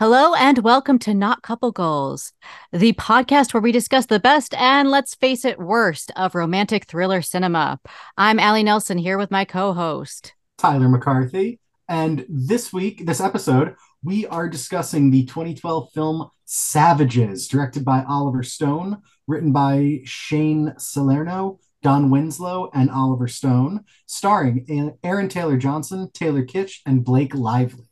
Hello and welcome to Not Couple Goals, the podcast where we discuss the best and let's face it, worst of romantic thriller cinema. I'm Allie Nelson here with my co host, Tyler McCarthy. And this week, this episode, we are discussing the 2012 film Savages, directed by Oliver Stone, written by Shane Salerno, Don Winslow, and Oliver Stone, starring Aaron Taylor Johnson, Taylor Kitsch, and Blake Lively.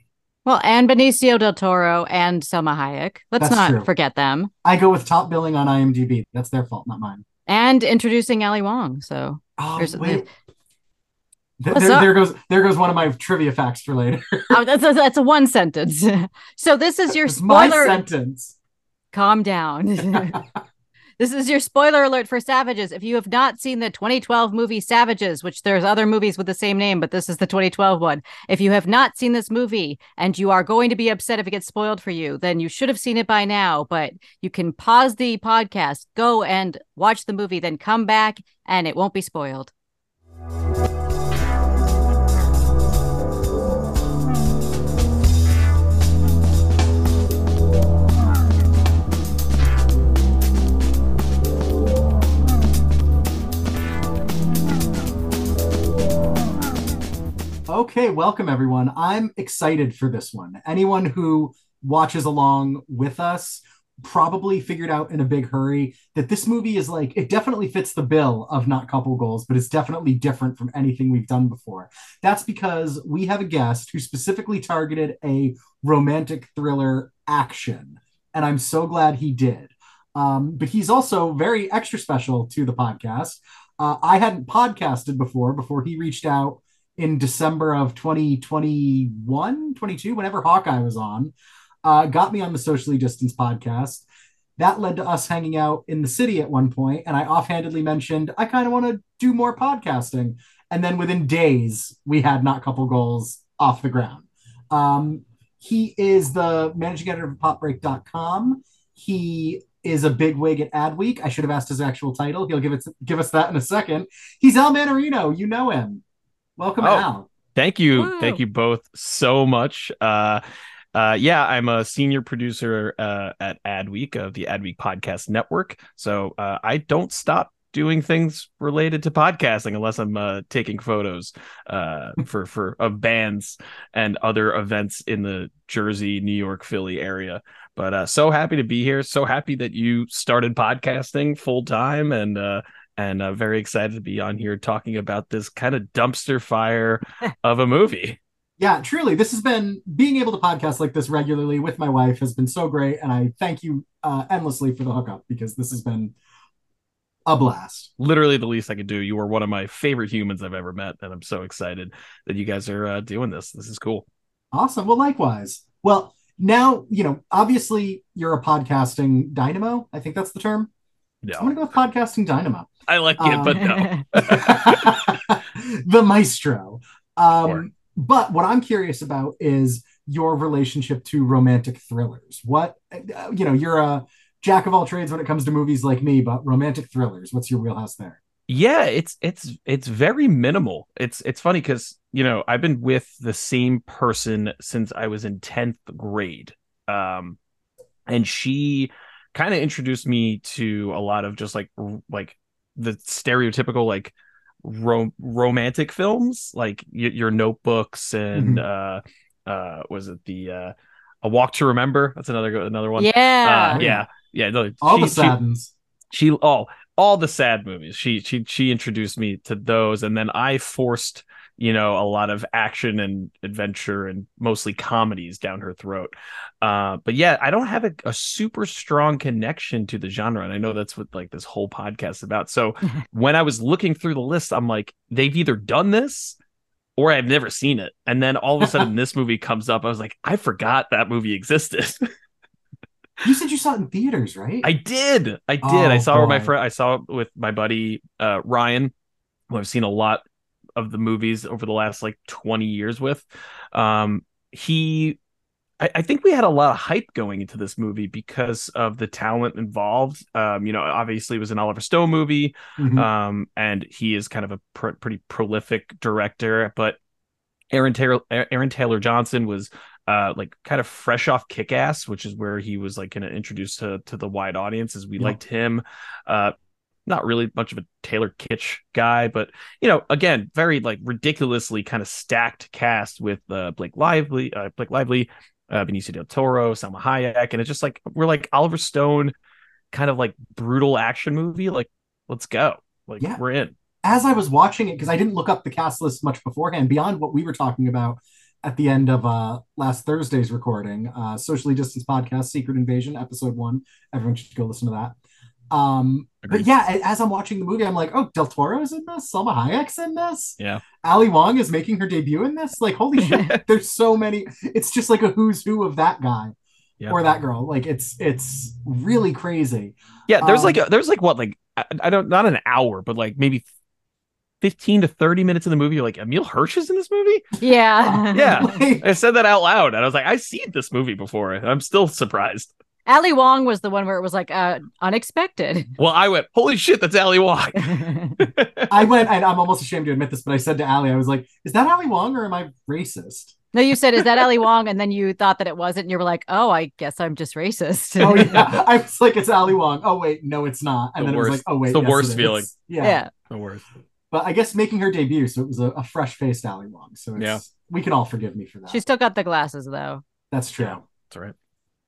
Well, and Benicio del Toro and Salma Hayek. Let's That's not true. forget them. I go with top billing on IMDb. That's their fault, not mine. And introducing Ali Wong. So oh, wait. The, there, there, goes there goes one of my trivia facts for later. oh, that's a, that's a one sentence. So this is your spoiler my sentence. Calm down. This is your spoiler alert for Savages. If you have not seen the 2012 movie Savages, which there's other movies with the same name, but this is the 2012 one. If you have not seen this movie and you are going to be upset if it gets spoiled for you, then you should have seen it by now. But you can pause the podcast, go and watch the movie, then come back and it won't be spoiled. Okay, welcome everyone. I'm excited for this one. Anyone who watches along with us probably figured out in a big hurry that this movie is like it definitely fits the bill of not couple goals but it's definitely different from anything we've done before that's because we have a guest who specifically targeted a romantic thriller action and i'm so glad he did um, but he's also very extra special to the podcast uh, i hadn't podcasted before before he reached out in December of 2021, 22, whenever Hawkeye was on, uh, got me on the Socially Distanced podcast. That led to us hanging out in the city at one point, and I offhandedly mentioned I kind of want to do more podcasting. And then within days, we had Not Couple Goals off the ground. Um, he is the managing editor of popbreak.com. He is a big wig at Adweek. I should have asked his actual title. He'll give it give us that in a second. He's Al Manarino. You know him. Welcome, oh, Al. Thank you. Woo. Thank you both so much. Uh, uh, yeah, I'm a senior producer uh, at Adweek of the Adweek Podcast Network. So uh, I don't stop doing things related to podcasting unless I'm uh, taking photos uh, for for of bands and other events in the Jersey, New York, Philly area. But uh, so happy to be here. So happy that you started podcasting full time and uh, and uh, very excited to be on here talking about this kind of dumpster fire of a movie. Yeah, truly, this has been being able to podcast like this regularly with my wife has been so great, and I thank you uh, endlessly for the hookup because this has been a blast. Literally, the least I could do. You are one of my favorite humans I've ever met, and I'm so excited that you guys are uh, doing this. This is cool. Awesome. Well, likewise. Well, now you know. Obviously, you're a podcasting dynamo. I think that's the term. So I'm gonna go with podcasting dynamo. I like it, um, but no. the maestro. Um, sure. But what I'm curious about is your relationship to romantic thrillers. What, you know, you're a jack of all trades when it comes to movies like me, but romantic thrillers, what's your wheelhouse there? Yeah, it's it's it's very minimal. It's it's funny because you know I've been with the same person since I was in tenth grade, um, and she kind of introduced me to a lot of just like like the stereotypical like ro- romantic films like y- your notebooks and mm-hmm. uh uh was it the uh a walk to remember? That's another another one. Yeah. Uh, yeah. Yeah no, all she, the saddens. she, she oh all the sad movies. She she she introduced me to those and then i forced you know, a lot of action and adventure and mostly comedies down her throat. Uh, but yeah, I don't have a, a, super strong connection to the genre. And I know that's what like this whole podcast is about. So when I was looking through the list, I'm like, they've either done this or I've never seen it. And then all of a sudden this movie comes up. I was like, I forgot that movie existed. you said you saw it in theaters, right? I did. I did. Oh, I saw boy. my friend. I saw it with my buddy uh, Ryan, who I've seen a lot of the movies over the last like 20 years with. Um, he, I, I, think we had a lot of hype going into this movie because of the talent involved. Um, you know, obviously it was an Oliver Stone movie, mm-hmm. um, and he is kind of a pr- pretty prolific director, but Aaron Taylor, Aaron Taylor Johnson was uh like kind of fresh off kick ass which is where he was like kind of introduced to to the wide audiences we Yeah. liked him uh not really much of a Taylor Kitsch guy, but you know, again, very like ridiculously kind of stacked cast with uh, Blake Lively, uh, Blake Lively, uh, Benicio del Toro, Salma Hayek, and it's just like we're like Oliver Stone, kind of like brutal action movie. Like, let's go, like Yeah. we're in. as I was watching it, because I didn't look up the cast list much beforehand, beyond what we were talking about at the end of uh, last Thursday's recording, uh, Socially Distanced Podcast, Secret Invasion, episode one. Everyone should go listen to that. Um, but yeah, as I'm watching the movie, I'm like, oh, Del Toro's in this, Salma Hayek's in this, Yeah. Ali Wong is making her debut in this. Like, holy shit, there's so many. It's just like a who's who of that guy Yeah. or that girl. Like, it's it's really crazy. Yeah, there's Um, like a, there's like what like I, I don't not an hour, but like maybe. 15 to 30 minutes in the movie, you're like, Emile Hirsch is in this movie? Yeah. Yeah. Like, I said that out loud and I was like, I've seen this movie before. I'm still surprised. Ali Wong was the one where it was like uh, unexpected. Well, I went, holy shit, that's Ali Wong. I went, and I'm almost ashamed to admit this, but I said to Allie, I was like, "Is that Ali Wong or am I racist?" no, you said, is that Ali Wong? And then you thought that it wasn't. And you were like, oh, I guess I'm just racist. Oh yeah, I was like, "It's Ali Wong." Oh wait, no, it's not. And The then it was like, "Oh wait, it's the yes, worst it is." feeling. Yeah. yeah. The worst. but I guess making her debut, so it was a, a fresh-faced Ali Wong. So it's, Yeah. we can all forgive me for that. She still got the glasses though. That's true. Yeah. That's right.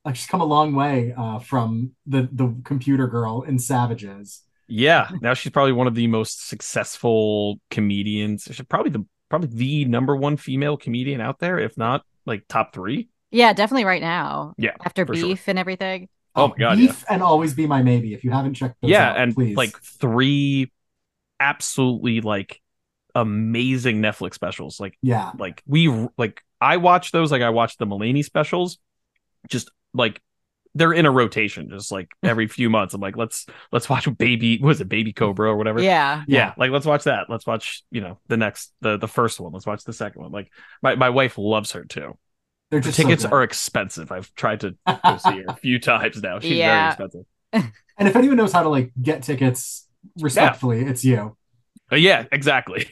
Like she's come a long way uh, from the the computer girl in Savages. Yeah. Now she's probably one of the most successful comedians. She's probably the probably the number one female comedian out there, if not like top three. Yeah, definitely right now. Yeah, After for sure. beef and everything. Oh my God, Beef and always be my maybe. If you haven't checked those yeah, out, and please. like three absolutely like amazing Netflix specials. Like yeah, like we like I watch those like I watch the Mulaney specials just like they're in a rotation just like every few months. I'm like let's let's watch baby was it baby cobra or whatever? Yeah. yeah like let's watch that. Let's watch you know the next the the first one. Let's watch the second one. Like my, my wife loves her too. They're the just so tickets are expensive. I've tried to go see her a few times now. She's Yeah. very expensive. And if anyone knows how to like get tickets respectfully, it's you. Uh, yeah exactly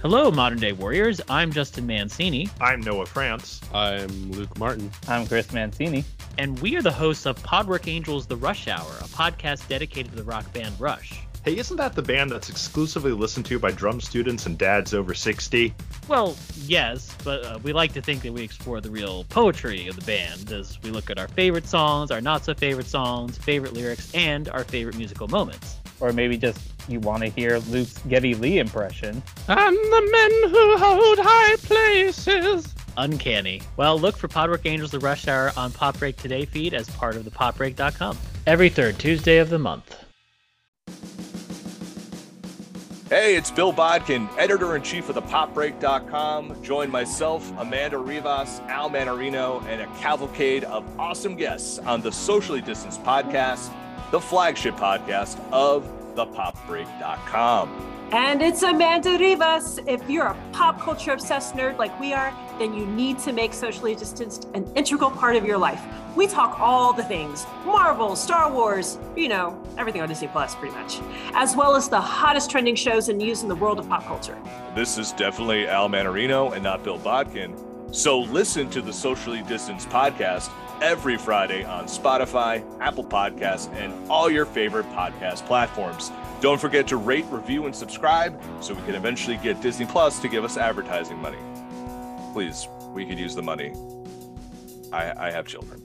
Hello, modern day warriors. I'm Justin Mancini, I'm Noah France. I'm Luke Martin. I'm Chris Mancini. and we are the hosts of Podwork Angels The Rush Hour, a podcast dedicated to the rock band Rush. Hey, isn't that the band that's exclusively listened to by drum students and dads over 60? Well, yes, but uh, we like to think that we explore the real poetry of the band as we look at our favorite songs, our not so favorite songs, favorite lyrics, and our favorite musical moments. Or maybe just you want to hear Luke's Geddy Lee impression. and the men who hold high places Uncanny. Well, look for Podwork Angels The Rush Hour on Pop Break Today feed as part of the popbreak.com every third Tuesday of the month. Hey, it's Bill Bodkin, editor in chief of the popbreak.com. Join myself, Amanda Rivas, Al Manarino, and a cavalcade of awesome guests on the Socially Distanced Podcast, the flagship podcast of the popbreak.com. And it's Amanda Rivas. If you're a pop culture obsessed nerd like we are, then you need to make socially distanced an integral part of your life. We talk all the things Marvel, Star Wars, you know, everything on Disney Plus, pretty much, as well as the hottest trending shows and news in the world of pop culture. This is definitely Al Manarino and not Bill Bodkin. So listen to the Socially Distanced Podcast every Friday on Spotify, Apple Podcasts, and all your favorite podcast platforms. Don't forget to rate, review, and subscribe so we can eventually get Disney Plus to give us advertising money. Please, we could use the money. I, I have children.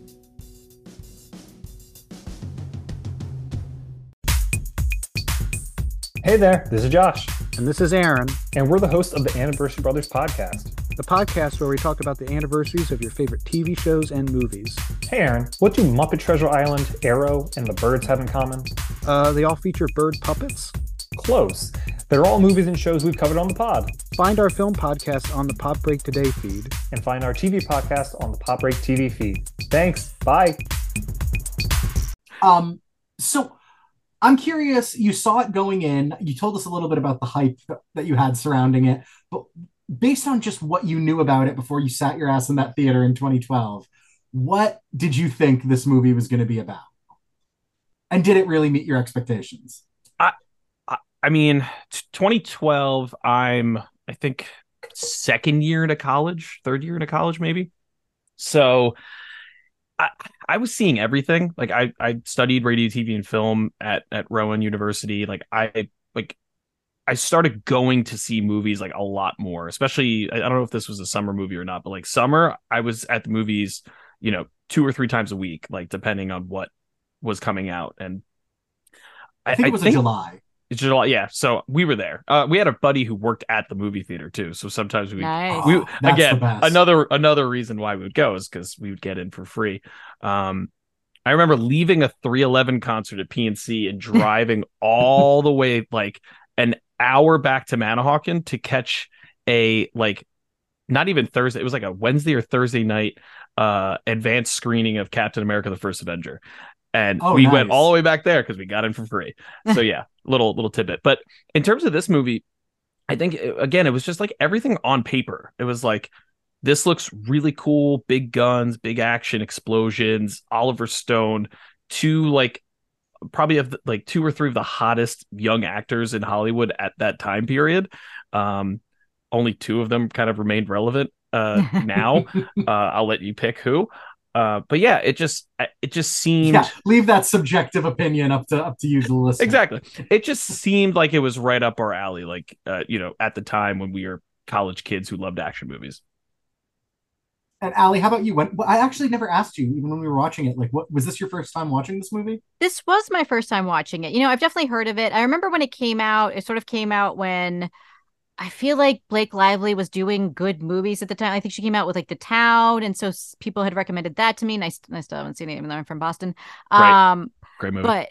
Hey there, this is Josh, And this is Aaron, and we're the hosts of the Anniversary Brothers podcast. The podcast where we talk about the anniversaries of your favorite TV shows and movies. Hey Aaron, what do Muppet Treasure Island, Arrow, and the Birds have in common? Uh, they all feature bird puppets. Close. They're all movies and shows we've covered on the pod. Find our film podcast on the Pop Break Today feed. And find our TV podcast on the Pop Break TV feed. Thanks. Bye. Um, so I'm curious. You saw it going in. You told us a little bit about the hype that you had surrounding it, but based on just what you knew about it before you sat your ass in that theater in 2012, what did you think this movie was going to be about? And did it really meet your expectations? I I mean, t- 2012. I'm. I think second year into college, third year into college, maybe. So I, I was seeing everything. Like I, I studied radio, TV, and film at at Rowan University. Like I I started going to see movies like a lot more, especially I don't know if this was a summer movie or not, but like summer, I was at the movies, you know, two or three times a week, like depending on what was coming out. And I think it was in July. It's July, yeah. So we were there. Uh, we had a buddy who worked at the movie theater too. So sometimes we, Nice. we Oh, again another another reason why we would go is because we would get in for free. Um, I remember leaving a 311 concert at PNC and driving all the way like an hour back to Manahawkin to catch a like not even Thursday. It was like a Wednesday or Thursday night uh advanced screening of Captain America: The First Avenger, and Oh, we went all the way back there because we got in for free. So yeah, little little tidbit. But in terms of this movie, I think uh, again, it was just like everything on paper. It was like this looks really cool, big guns, big action, explosions. Oliver Stone, two like probably of the, like two or three of the hottest young actors in Hollywood at that time period. Um, only two of them kind of remained relevant uh, now. uh, I'll let you pick who. Uh, but yeah, it just it just seemed Yeah, leave that subjective opinion up to up to you, the listener. exactly. It just seemed like it was right up our alley. Like uh, you know, at the time when we were college kids who loved action movies. And Allie, how about you? When I actually never asked you, even when we were watching it, like, what was this your first time watching this movie? This was my first time watching it. You know, I've definitely heard of it. I remember when it came out, it sort of came out when I feel like Blake Lively was doing good movies at the time. I think she came out with like The Town, and so people had recommended that to me. And I, st- I still haven't seen it, even though I'm from Boston. Right. Um, Great movie. but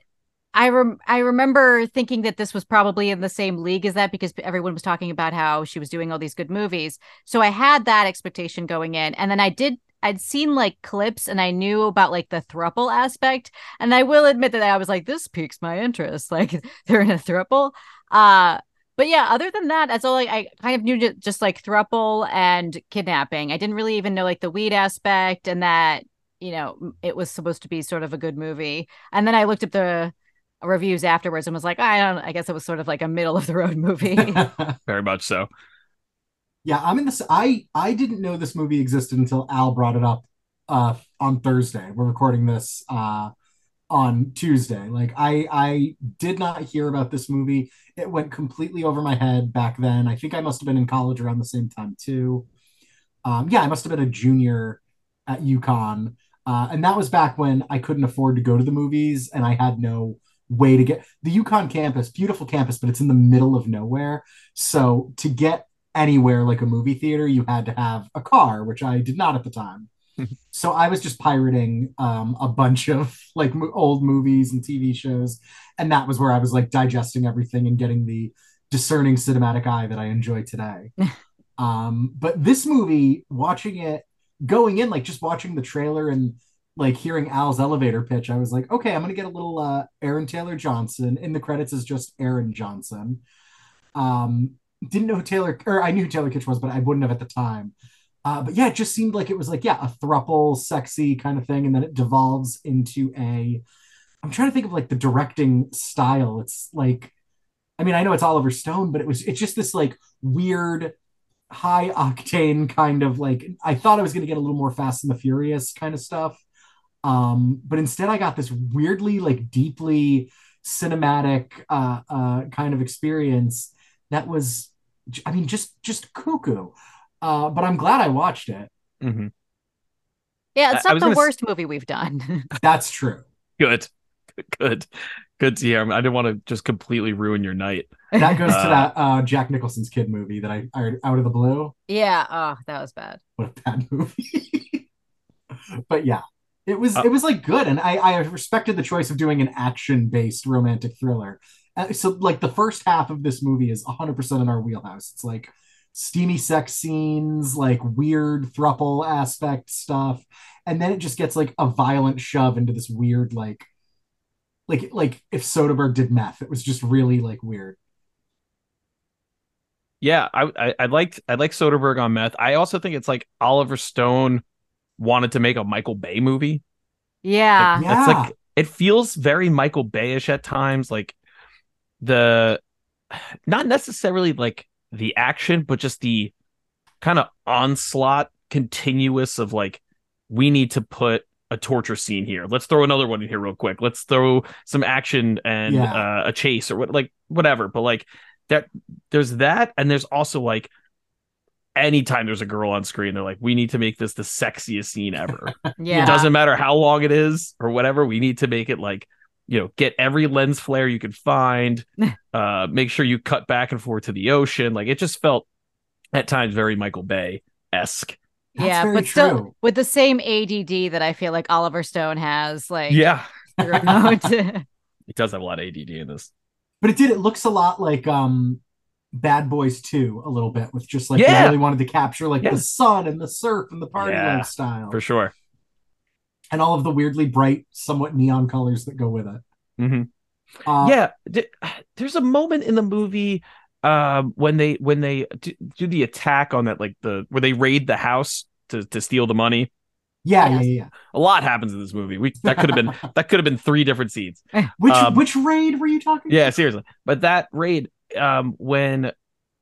I rem- I remember thinking that this was probably in the same league as that because everyone was talking about how she was doing all these good movies. So I had that expectation going in, and then I did. I'd seen like clips and I knew about like the thruple aspect. And I will admit that I was like, this piques my interest. Like they're in a thruple. Uh but yeah, other than that, that's all I, I kind of knew ju- just like thruple and kidnapping. I didn't really even know like the weed aspect and that, you know, it was supposed to be sort of a good movie. And then I looked up the reviews afterwards and was like, I don't I guess it was sort of like a middle of the road movie. Very much so. Yeah, I'm in this. I I didn't know this movie existed until Al brought it up uh on Thursday. We're recording this uh on Tuesday. Like I I did not hear about this movie. It went completely over my head back then. I think I must have been in college around the same time too. Um yeah, I must have been a junior at UConn. Uh, and that was back when I couldn't afford to go to the movies and I had no way to get the UConn campus, beautiful campus, but it's in the middle of nowhere. So to get anywhere like a movie theater, you had to have a car, which I did not at the time. so I was just pirating um, a bunch of like mo- old movies and TV shows, and that was where I was like digesting everything and getting the discerning cinematic eye that I enjoy today. um, but this movie, watching it, going in like just watching the trailer and like hearing Al's elevator pitch, I was like, okay, I'm gonna get a little uh, Aaron Taylor Johnson. In the credits is just Aaron Johnson. Um, didn't know Taylor or I knew Taylor Kitsch was, but I wouldn't have at the time. Uh, but yeah, it just seemed like it was like yeah, a thruple, sexy kind of thing, and then it devolves into a. I'm trying to think of like the directing style. It's like, I mean, I know it's Oliver Stone, but it was it's just this like weird, high octane kind of like. I thought I was gonna get a little more Fast and the Furious kind of stuff, um, but instead I got this weirdly like deeply cinematic uh, uh, kind of experience that was I mean, just just cuckoo. Uh, but I'm glad I watched it. hmm yeah, it's I- I not the gonna s- worst movie we've done. That's true. Good, good, good to hear. I didn't want to just completely ruin your night. That goes to Uh, that uh, Jack Nicholson's kid movie that I, I out of the blue. yeah, oh, that was bad. What a bad movie. but yeah, it was Uh, it was like good, and I I respected the choice of doing an action based romantic thriller. Uh, so like the first half of this movie is 100 percent in our wheelhouse. It's like steamy sex scenes, like weird thruple aspect stuff, and then it just gets like a violent shove into this weird like like like if Soderbergh did meth. It was just really like weird. Yeah, I, I I liked I like Soderbergh on meth. I also think it's like Oliver Stone wanted to make a Michael Bay movie. Yeah. Like, It's like it feels very Michael Bayish at times, like the not necessarily like the action, but just the kind of onslaught continuous of like we need to put a torture scene here. Let's throw another one in here real quick. Let's throw some action and Yeah. uh, a chase or what like whatever. But like that there's that and there's also like anytime there's a girl on screen they're like we need to make this the sexiest scene ever. Yeah. It doesn't matter how long it is or whatever. We need to make it like, you know, get every lens flare you can find. uh, make sure you cut back and forth to the ocean. Like it just felt at times very Michael Bay esque. Yeah, very but still with the same ADD that I feel like Oliver Stone has. Like, Yeah, throughout. it does have a lot of ADD in this. But it did. It looks a lot like um, Bad Boys 2 a little bit, with just like Yeah. they really wanted to capture like Yeah. the sun and the surf and the party Yeah, lifestyle For sure. and all of the weirdly bright, somewhat neon colors that go with it. Mhm. Uh, yeah, there's a moment in the movie um when they when they do, the attack on that like the where they raid the house to to steal the money. yeah, yeah, yeah. A lot happens in this movie. We that could have been that could have been three different scenes. Which Um, which raid were you talking? Yeah, seriously. But that raid, um, when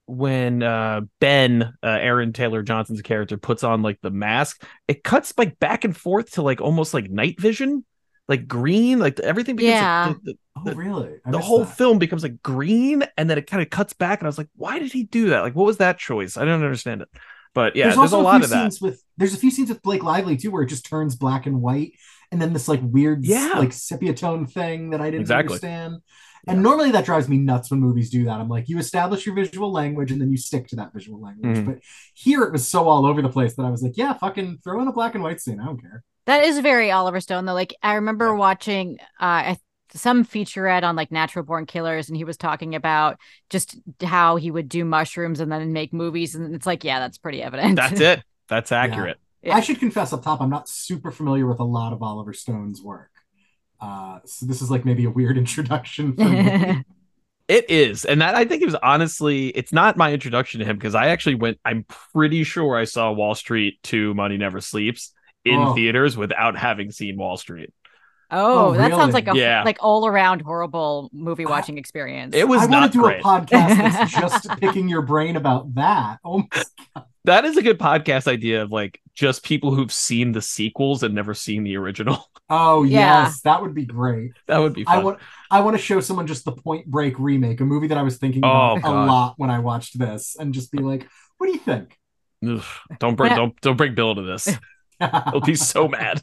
when uh Ben, uh, Aaron Taylor Johnson's character puts on like the mask, it cuts like back and forth to like almost like night vision, like green, like everything becomes like, Yeah. the, the, Oh, really? I the whole that. film becomes like green, and then it kind of cuts back, and I was like, why did he do that? Like, what was that choice? I don't understand it. But yeah, there's, also a few lot of that. scenes with there's a few scenes with Blake Lively too where it just turns black and white and then this like weird Yeah. like sepia tone thing that I didn't Exactly. understand. And normally that drives me nuts when movies do that. I'm like, you establish your visual language and then you stick to that visual language. Mhm. But here it was so all over the place that I was like, yeah, fucking throw in a black and white scene. I don't care. That is very Oliver Stone though. Like I remember watching uh some featurette on like natural born killers and he was talking about just how he would do mushrooms and then make movies and it's like yeah that's pretty evident That's it. That's accurate. Yeah. I should confess up top, I'm not super familiar with a lot of Oliver Stone's work. Uh, so this is like maybe a weird introduction for me. It is, and that I think it was honestly, it's not my introduction to him because I actually went. I'm pretty sure I saw Wall Street to Money Never Sleeps in Oh. theaters without having seen Wall Street. Oh, Oh, that sounds like a Yeah. like all around horrible movie watching experience It was I want to do great. a podcast that's just picking your brain about that. Oh my That is a good podcast idea of like just people who've seen the sequels and never seen the original. Oh Yeah. yes, that would be great. that would be fun. I want I want to show someone just the Point Break remake, a movie that I was thinking Oh, about a lot when I watched this, and just be like, "What do you think?" Ugh, don't bring don't don't bring Bill to this. He'll be so mad.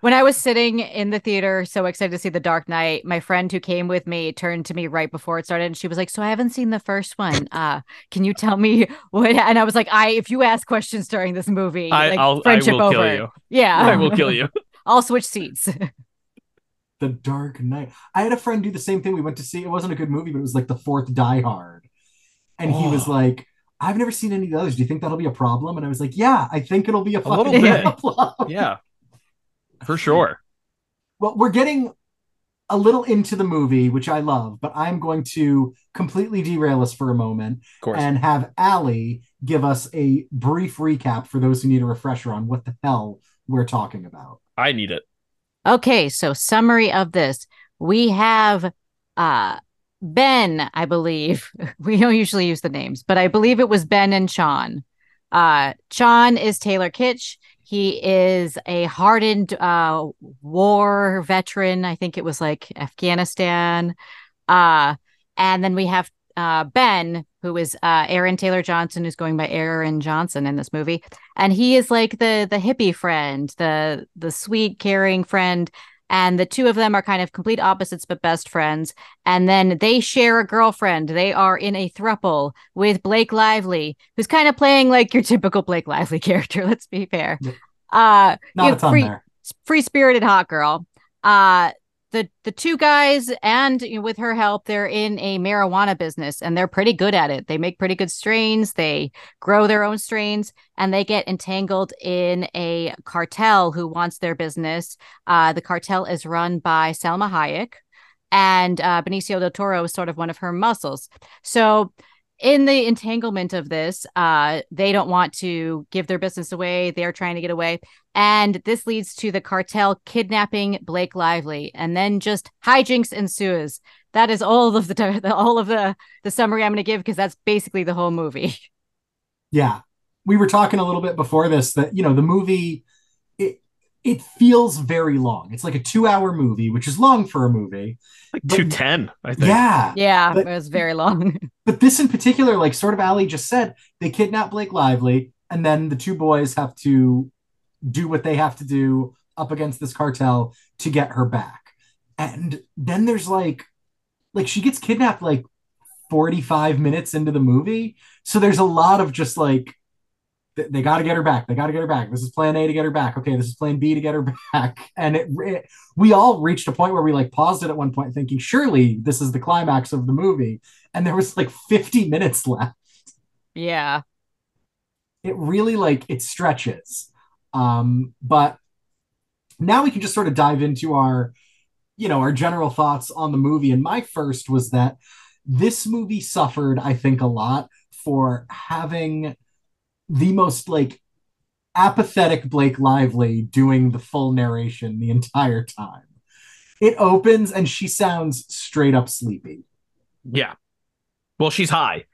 When i was sitting in the theater so excited to see the dark knight my friend who came with me turned to me right before it started and she was like so i haven't seen the first one uh can you tell me what and i was like i if you ask questions during this movie I, like I'll I friendship will over kill you. yeah I will kill you. i'll switch seats the Dark Knight. I had a friend do the same thing. We went to see. It wasn't a good movie, but it was like the fourth Die Hard, and he was Oh. like. I've never seen any of the others. Do you think that'll be a problem? And I was like, Yeah, I think it'll be a, A little bit. problem. Yeah, for sure. Well, we're getting a little into the movie, which I love, but I'm going to completely derail us for a moment and have Allie give us a brief recap for those who need a refresher on what the hell we're talking about. I need it. Okay, so summary of this. We have uh Ben, I believe. We don't usually use the names, but I believe it was Ben and Sean. Uh Sean is Taylor Kitsch. He is a hardened uh war veteran. I think it was like Afghanistan. Uh and then we have uh Ben, who is uh Aaron Taylor Johnson, who's going by Aaron Johnson in this movie and he is like the the hippie friend the the sweet caring friend and the two of them are kind of complete opposites but best friends. And then they share a girlfriend. They are in a thruple with blake lively who's kind of playing like your typical blake lively character let's be fair. Uh Not you a ton free, free spirited hot girl. Uh the the two guys and you know, with her help they're in a marijuana business and they're pretty good at it. They make pretty good strains. They grow their own strains and they get entangled in a cartel who wants their business. Uh the cartel is run by Salma Hayek and uh Benicio del Toro is sort of one of her muscles. So in the entanglement of this uh they don't want to give their business away they're trying to get away and this leads to the cartel kidnapping Blake Lively, and then just hijinks ensues. That is all of the, all of the the summary I'm going to give because that's basically the whole movie. Yeah. we were talking a little bit before this that you know the movie it it feels very long. It's like a two hour movie, which is long for a movie. Like But- 210, I think. Yeah, Yeah, But- it was very long. but this in particular, like sort of Allie just said, they kidnap Blake Lively, and then the two boys have to do what they have to do up against this cartel to get her back. And then there's like, like she gets kidnapped like 45 minutes into the movie. So there's a lot of just like, th- they got to get her back. They got to get her back. This is plan A to get her back. Okay, this is plan B to get her back. And it, it, we all reached a point where we like paused it at one point, thinking, surely this is the climax of the movie. And there was like 50 minutes left. yeah. It really like it stretches. Um, but now we can just sort of dive into our, you know, our general thoughts on the movie. And my first was that this movie suffered, I think, a lot for having the most like apathetic Blake Lively doing the full narration the entire time. It opens and she sounds straight up sleepy. Yeah. Well, she's high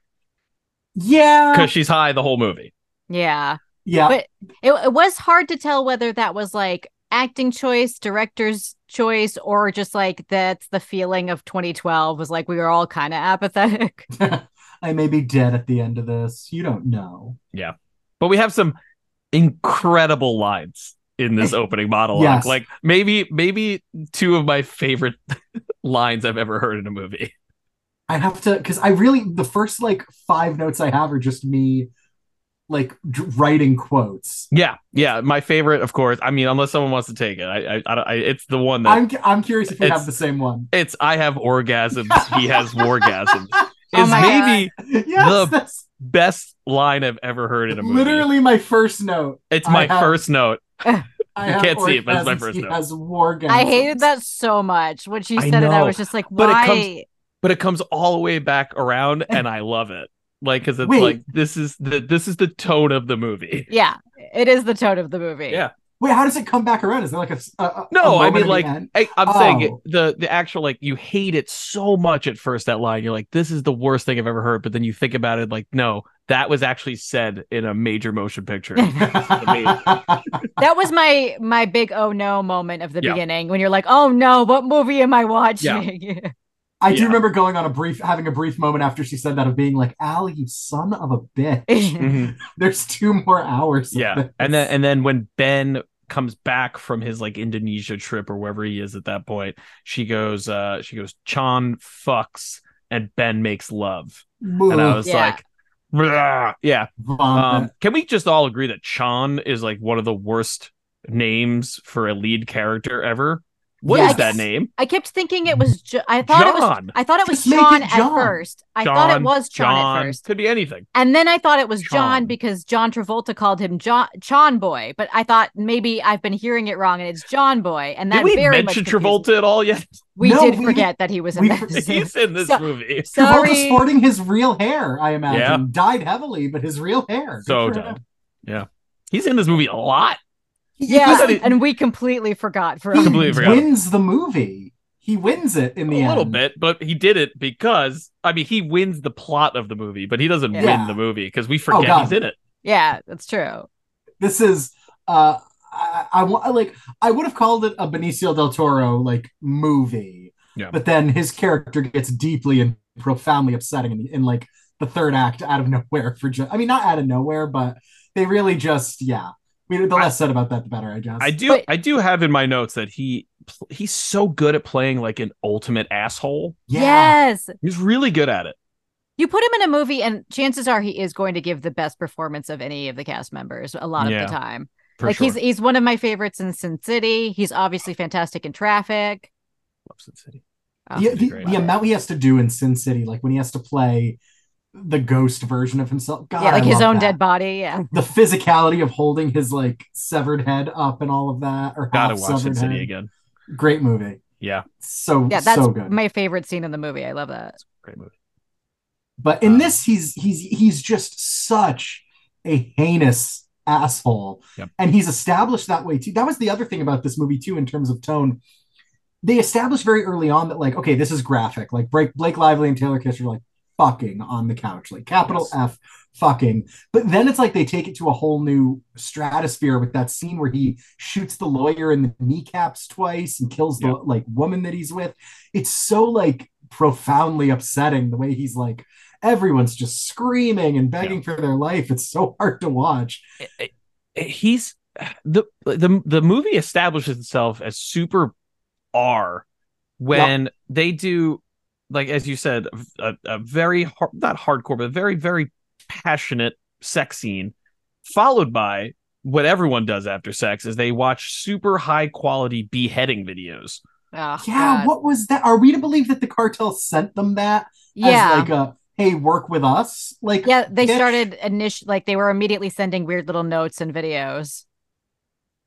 Yeah. because she's high the whole movie. Yeah. Yeah. But it, it was hard to tell whether that was like acting choice, director's choice, or just like that's the feeling of 2012 was like we were all kind of apathetic. I may be dead at the end of this. You don't know. But we have some incredible lines in this opening monologue. Yes. Like maybe maybe two of my favorite lines I've ever heard in a movie. I have to because I really the first like five notes I have are just me like d- writing quotes. Yeah, yeah. My favorite, of course. I mean, unless someone wants to take it, I, I, I, I it's the one that I'm I'm curious if we It's- have the same one. it's. I have orgasms. he has wargasms. Oh Is my maybe yes, the- that's best line I've ever heard in a movie. literally my first note. it's my have- first note. I You can't see it, but it's my first he note. Has wargasms. I hated that so much. When she I said it, I was just like, but it why? comes- But it comes all the way back around, and I love it. Like, because it's Wait. like this is the this is the tone of the movie. Yeah, it is the tone of the movie. Yeah. Wait, how does it come back around? Is there like a, a- a No, a I mean like? I, I'm saying it, Oh. the the actual like you hate it so much at first that line. You're like, this is the worst thing I've ever heard. But then you think about it, like, no, that was actually said in a major motion picture. That was my my big oh no moment of the Yeah. beginning when you're like, oh no, what movie am I watching? I do remember going on a brief, having a brief moment after she said that of being like, "Al, you son of a bitch." Mhm. There's two more hours. of Yeah, this. and then and then when Ben comes back from his like Indonesia trip or wherever he is at that point, she goes, uh, she goes, Chon fucks and Ben makes love, and I was Yeah. like, "Blah." yeah. Um, can we just all agree that Chon is like one of the worst names for a lead character ever? What is Yeah, I that guess- name? I kept thinking it was. Jo- I thought it was. John. I thought it was Just John it at John. first. I thought it was John, John. at first, Could be anything. and then I thought it was John John. because John Travolta called him John John Boy. But I thought maybe I've been hearing it wrong, and it's John Boy. And that Did we very mention much. Travolta at all yet? We No, did we- forget that he was in we- this. He's in this So- movie. Travolta Sorry. sporting his real hair, I imagine. Yeah. Dyed heavily, but his real hair. So for dumb. Yeah, he's in this movie a lot. Yeah, said it- and we completely forgot for He Completely forgot. wins the movie. He wins it in the end. a end. little bit, but he did it because I mean he wins the plot of the movie, but he doesn't Yeah. win the movie because we forget God. he's in it. Yeah, that's true. This is uh I, I want like I would have called it a Benicio del Toro like movie. Yeah. But then his character gets deeply and profoundly upsetting in, in like the third act out of nowhere for just I mean not out of nowhere, but they really just yeah. We the less said about that the better, I guess. I do But- I do have in my notes that he he's so good at playing like an ultimate asshole. yeah. Yes. He's really good at it. You put him in a movie, and chances are he is going to give the best performance of any of the cast members a lot of Yeah, the time. For like sure. he's he's one of my favorites in Sin City. He's obviously fantastic in Traffic. Love Sin City. Oh, the, the, the amount he has to do in Sin City, like when he has to play the ghost version of himself. God, yeah, like I his own that. dead body. Yeah. The physicality of holding his like severed head up and all of that, or Gotta half watch Sin City again. Great movie. Yeah, So Yeah, that's so good. my favorite scene in the movie. I love that. great movie. But in Um, this, he's he's he's just such a heinous asshole, Yep. and he's established that way too. That was the other thing about this movie too, in terms of tone. They established very early on that like, okay, this is graphic. Like Blake, Blake Lively and Taylor Kitsch are like fucking on the couch, like capital Yes. F fucking. But then it's like they take it to a whole new stratosphere with that scene where he shoots the lawyer in the kneecaps twice and kills the like woman that he's with. It's so like profoundly upsetting the way he's like everyone's just screaming and begging for their life. It's so hard to watch. he's the the the movie establishes itself as super R when they do like as you said a, a very har- not hardcore but a very very passionate sex scene followed by what everyone does after sex is they watch super high quality beheading videos Oh, Yeah, God. what was that? Are we to believe that the cartel sent them that yeah. as like a hey, work with us? Like yeah, they that- started initial like they were immediately sending weird little notes and videos.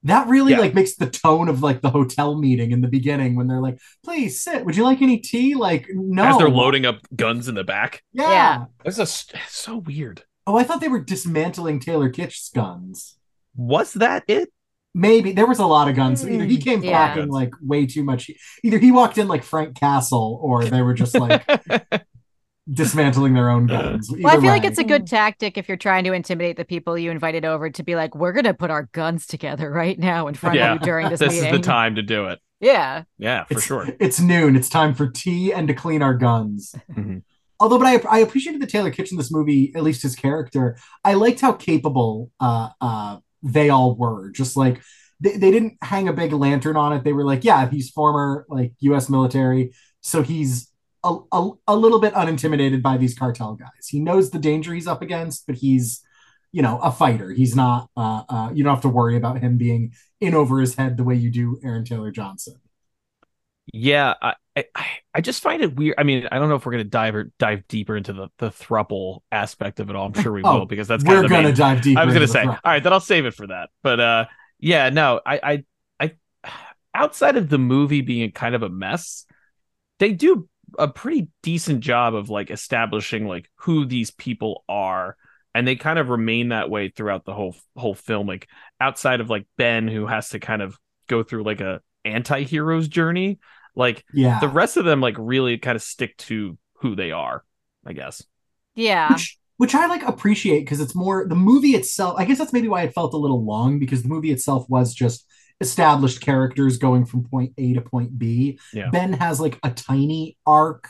That really Yeah. like makes the tone of like the hotel meeting in the beginning when they're like, "Please sit. Would you like any tea?" Like, no. as they're loading up guns in the back Yeah. Yeah. it's just so weird Oh, I thought they were dismantling Taylor Kitsch's guns. was that it Maybe there was a lot of guns. Either he hmm, came Yeah. packing like way too much. Either he walked in like Frank Castle, or they were just like dismantling their own guns. Well, I Either feel like it's a good tactic if you're trying to intimidate the people you invited over to be like, we're gonna put our guns together right now in front Yeah. of you during this, this meeting. is the time to do it Yeah. yeah for it's, sure It's noon. It's time for tea and to clean our guns. Mhm. Although, but I, I appreciated the Taylor Kitsch in this movie, at least his character. I liked how capable uh, uh, they all were. Just like they, they didn't hang a big lantern on it. They were like, yeah, he's former like U.S. military, so he's a, a, a little bit unintimidated by these cartel guys. He knows the danger he's up against, but he's you know a fighter. He's not. Uh, uh, you don't have to worry about him being in over his head the way you do Aaron Taylor Johnson. Yeah, I, I I just find it weird. I mean, I don't know if we're gonna dive or dive deeper into the the thruple aspect of it all. I'm sure we Oh, will because that's We're gonna dive deeper. I was gonna say, thruple. all right, then I'll save it for that. But uh, yeah, no, I I I outside of the movie being kind of a mess, they do a pretty decent job of like establishing like who these people are and they kind of remain that way throughout the whole whole film like outside of like Ben who has to kind of go through like a anti-hero's journey like Yeah. the rest of them like really kind of stick to who they are i guess Yeah. which which I like appreciate because it's more the movie itself. I guess that's maybe why it felt a little long because the movie itself was just established characters going from point A to point B. Yeah. Ben has like a tiny arc,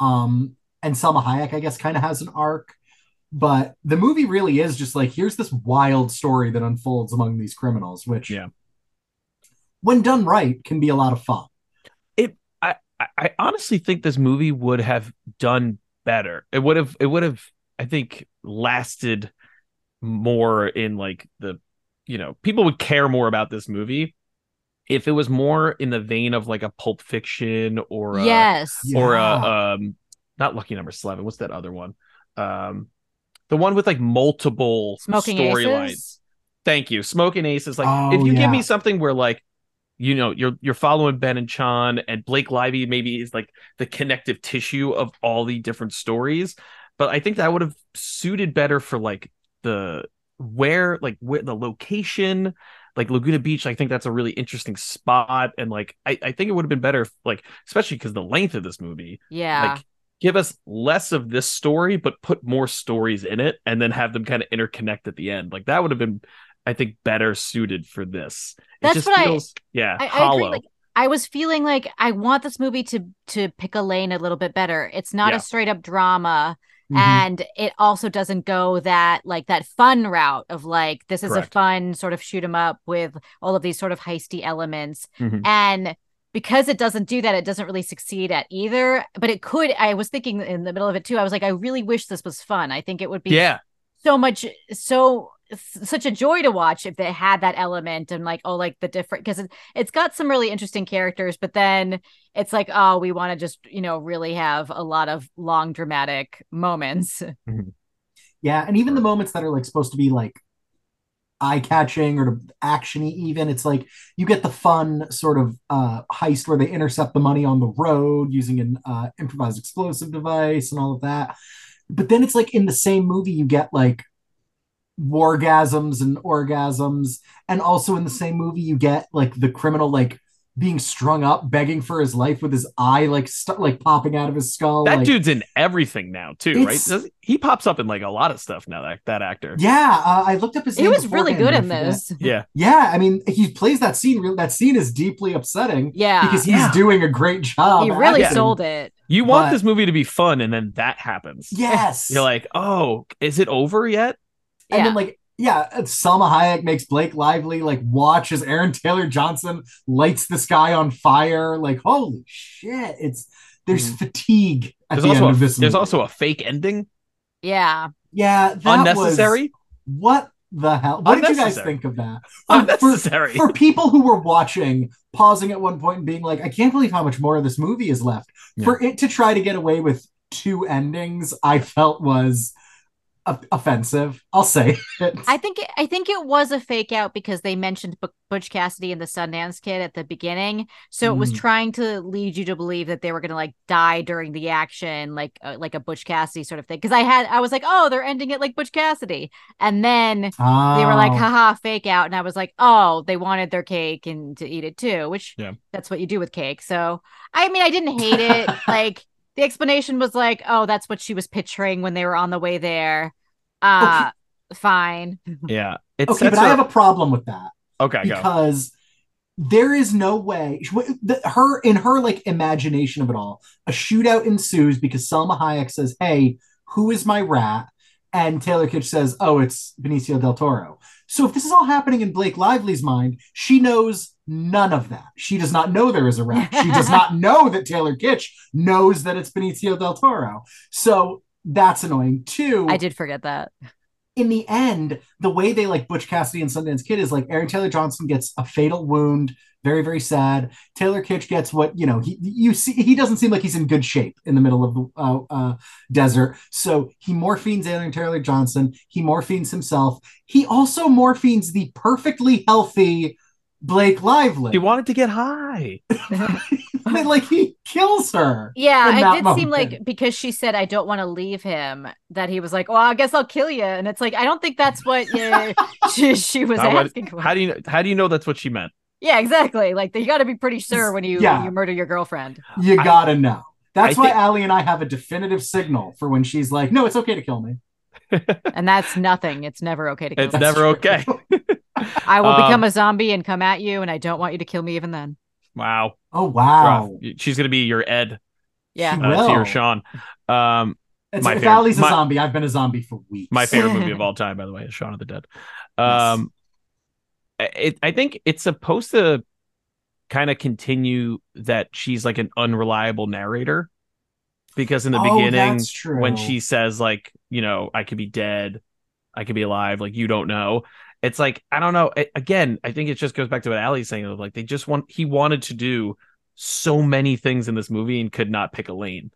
um, and Salma Hayek, I guess, kind of has an arc. But the movie really is just like here's this wild story that unfolds among these criminals, which, Yeah. when done right, can be a lot of fun. I, I- I honestly think this movie would have done better. It would have it would have I think lasted more in like the you know, people would care more about this movie if it was more in the vein of like a pulp fiction or a, yes. or Yeah. a um not lucky number 11 what's that other one um the one with like multiple storylines thank you smoking aces is like Oh, if you yeah. give me something where like you know you're you're following ben and chon and blake lively maybe is like the connective tissue of all the different stories but i think that would have suited better for like the where like where the location like laguna beach i think that's a really interesting spot and like i, I think it would have been better if, like especially because the length of this movie Yeah. like give us less of this story but put more stories in it and then have them kind of interconnect at the end like that would have been i think better suited for this That's it just what I- feels yeah I, I hollow agree. Like, I was feeling like I want this movie to to pick a lane a little bit better. It's not Yeah. a straight up drama. Mhm. and it also doesn't go that like that fun route of like this is a fun sort of shoot 'em up with all of these sort of heisty elements. Mhm. and because it doesn't do that it doesn't really succeed at either. But it could i was thinking in the middle of it too i was like i really wish this was fun. I think it would be yeah. so much so such a joy to watch if they had that element and like oh like the different because it, it's got some really interesting characters but then it's like oh we want to just you know really have a lot of long dramatic moments Yeah, and even the moments that are like supposed to be like eye catching or actiony, even it's like you get the fun sort of uh, heist where they intercept the money on the road using an uh, improvised explosive device and all of that. But then it's like in the same movie you get like wargasms and orgasms, and also in the same movie you get like the criminal like being strung up, begging for his life with his eye like st- like popping out of his skull. That like, dude's in everything now too, right? Does- He pops up in like a lot of stuff now. That that actor. Yeah, uh, I looked up his He was really good in forget. this. Yeah. Yeah, I mean, he plays that scene. real- That scene is deeply upsetting Yeah. because he's Yeah. doing a great job. he really acting. sold it. You want But- this movie to be fun, and then that happens. Yes, You're like, oh, is it over yet? And Yeah. then like yeah, Salma Hayek makes Blake Lively like watch as Aaron Taylor Johnson lights this guy on fire. Like holy shit, it's there's mm-hmm. fatigue at There's the also end a, of this. there's movie. also a fake ending. Yeah. yeah, that Unnecessary. Was, what the hell? What did you guys think of that? For- Unnecessary. for people who were watching, pausing at one point and being like, I can't believe how much more of this movie is left. Yeah. For it to try to get away with two endings, I felt was o- offensive. I'll say it. I think it, I think it was a fake out because they mentioned Bu- Butch Cassidy and the Sundance Kid at the beginning, so it was Mm. trying to lead you to believe that they were going to like die during the action, like uh, like a Butch Cassidy sort of thing. Because I had I was like, oh, they're ending it like Butch Cassidy, and then they were like, Oh. haha, fake out, and I was like, oh, they wanted their cake and to eat it too, which Yeah. that's what you do with cake. So I mean, I didn't hate it. like the explanation was like, oh, that's what she was picturing when they were on the way there. Uh, fine. Yeah. It Okay, but I have a problem with that okay. Go. because there is no way the, her in her like imagination of it all. A shootout ensues because Salma Hayek says, "Hey, who is my rat?" And Taylor Kitsch says, "Oh, it's Benicio del Toro." So if this is all happening in Blake Lively's mind, she knows none of that. She does not know there is a rat. She does not know that Taylor Kitsch knows that it's Benicio del Toro. So that's annoying too. I did forget that. In the end, the way they like Butch Cassidy and Sundance Kid is like Aaron Taylor Johnson gets a fatal wound, very very sad. Taylor Kitsch gets what you know. He you see he doesn't seem like he's in good shape in the middle of the uh, uh, desert. So he morphines Aaron Taylor Johnson. He morphines himself. He also morphines the perfectly healthy Blake Lively. He wanted to get high. But, like he kills her. Yeah, in it that did seem like because she said I don't want to leave him that he was like, "Well, I guess I'll kill you." And it's like I don't think that's what uh, she, she was How would- asking for. How do you how do you know that's what she meant? yeah, exactly. Like you got to be pretty sure when you Yeah. when you murder your girlfriend. You gotta know. That's I why think- Allie and I have a definitive signal for when she's like, "No, it's okay to kill me." And that's nothing. It's never okay to kill. It's me. never okay. I will Um, become a zombie and come at you, and I don't want you to kill me even then. Wow. Oh Rough. wow! She's gonna be your Ed Yeah. She uh, to your. Sean. Um, It's, My if favorite- Allie's a my- zombie, I've been a zombie for weeks. my favorite movie of all time, by the way, is Shaun of the Dead. Um, it, I think it's supposed to kind of continue that she's like an unreliable narrator because in the Oh, beginning, when she says like, you know, I could be dead, I could be alive, like you don't know. It's like I don't know. A- again, I think it just goes back to what Allie's saying. Of like they just want he wanted to do so many things in this movie and could not pick a lane.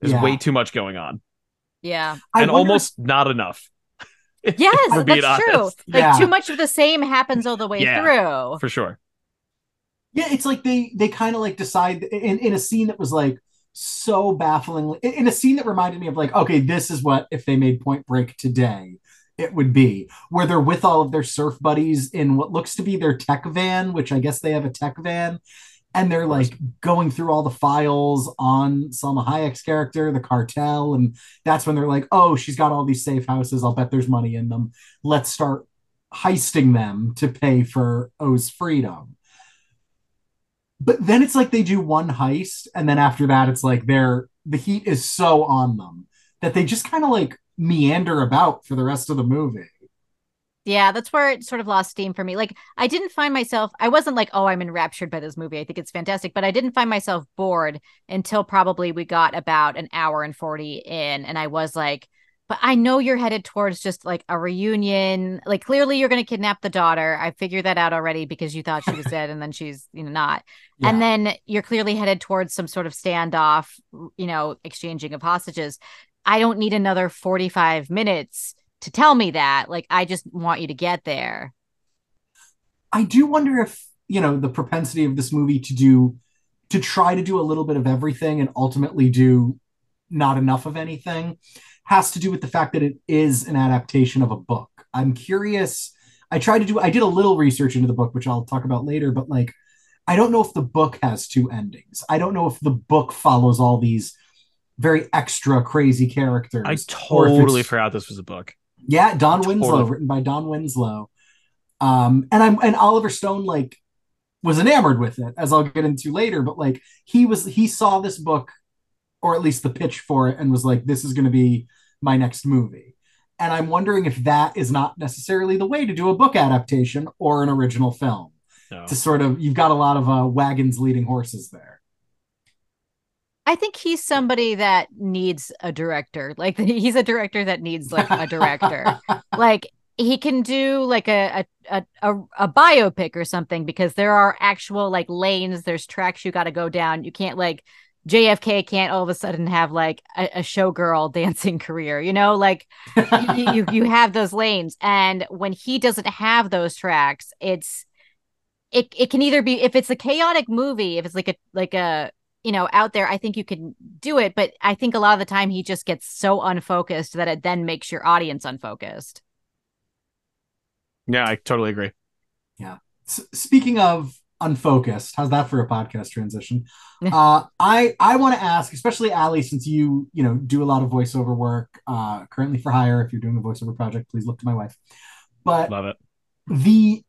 There's Yeah. way too much going on, Yeah. And wonder- almost not enough. Yes, For being that's true. Like Yeah. too much of the same happens all the way Yeah. through. for sure. Yeah, it's like they they kind of like decide in in a scene that was like so bafflingly in a scene that reminded me of like, okay, this is what if they made Point Break today, it would be where they're with all of their surf buddies in what looks to be their tech van, which I guess they have a tech van. And they're like going through all the files on Salma Hayek's character, the cartel. And that's when they're like, oh, she's got all these safe houses. I'll bet there's money in them. Let's start heisting them to pay for O's freedom but then it's like they do one heist and then after that it's like they're the heat is so on them that they just kind of like meander about for the rest of the movie Yeah, that's where it sort of lost steam for me. Like, I didn't find myself, I wasn't like, oh, I'm enraptured by this movie. I think it's fantastic, but I didn't find myself bored until probably we got about an hour and 40 in. And I was like, but I know you're headed towards just like a reunion. Like, clearly you're going to kidnap the daughter. I figured that out already because you thought she was dead and then she's, you know, not. And then you're clearly headed towards some sort of standoff, you know, exchanging of hostages. I don't need another 45 minutes to tell me that. Like, I just want you to get there. i do wonder if you know the propensity of this movie to do to try to do a little bit of everything and ultimately do not enough of anything has to do with the fact that it is an adaptation of a book i'm curious i tried to do i did a little research into the book which i'll talk about later but like I don't know if the book has two endings. I don't know if the book follows all these very extra crazy characters. I totally forgot this was a book. Yeah, Don Totally. Winslow, written by Don Winslow. Um, and I'm and Oliver Stone like was enamored with it, as I'll get into later. But like he was, he saw this book, or at least the pitch for it, and was like, "This is going to be my next movie." And I'm wondering if that is not necessarily the way to do a book adaptation or an original film. No. To sort of, you've got a lot of uh, wagons leading horses there. I think he's somebody that needs a director. Like he's a director that needs like a director. like he can do like a, a a a biopic or something because there are actual like lanes, there's tracks you got to go down. You can't like JFK can't all of a sudden have like a, a showgirl dancing career, you know, like you, you you have those lanes, and when he doesn't have those tracks, it's it it can either be if it's a chaotic movie, if it's like a like a you know out there, I think you can do it, but I think a lot of the time he just gets so unfocused that it then makes your audience unfocused. Yeah, I totally agree. S- speaking of unfocused, how's that for a podcast transition? uh, I I want to ask, especially Allie, since you you know do a lot of voiceover work uh, currently for hire. If you're doing a voiceover project, please look to my wife. But Love it. the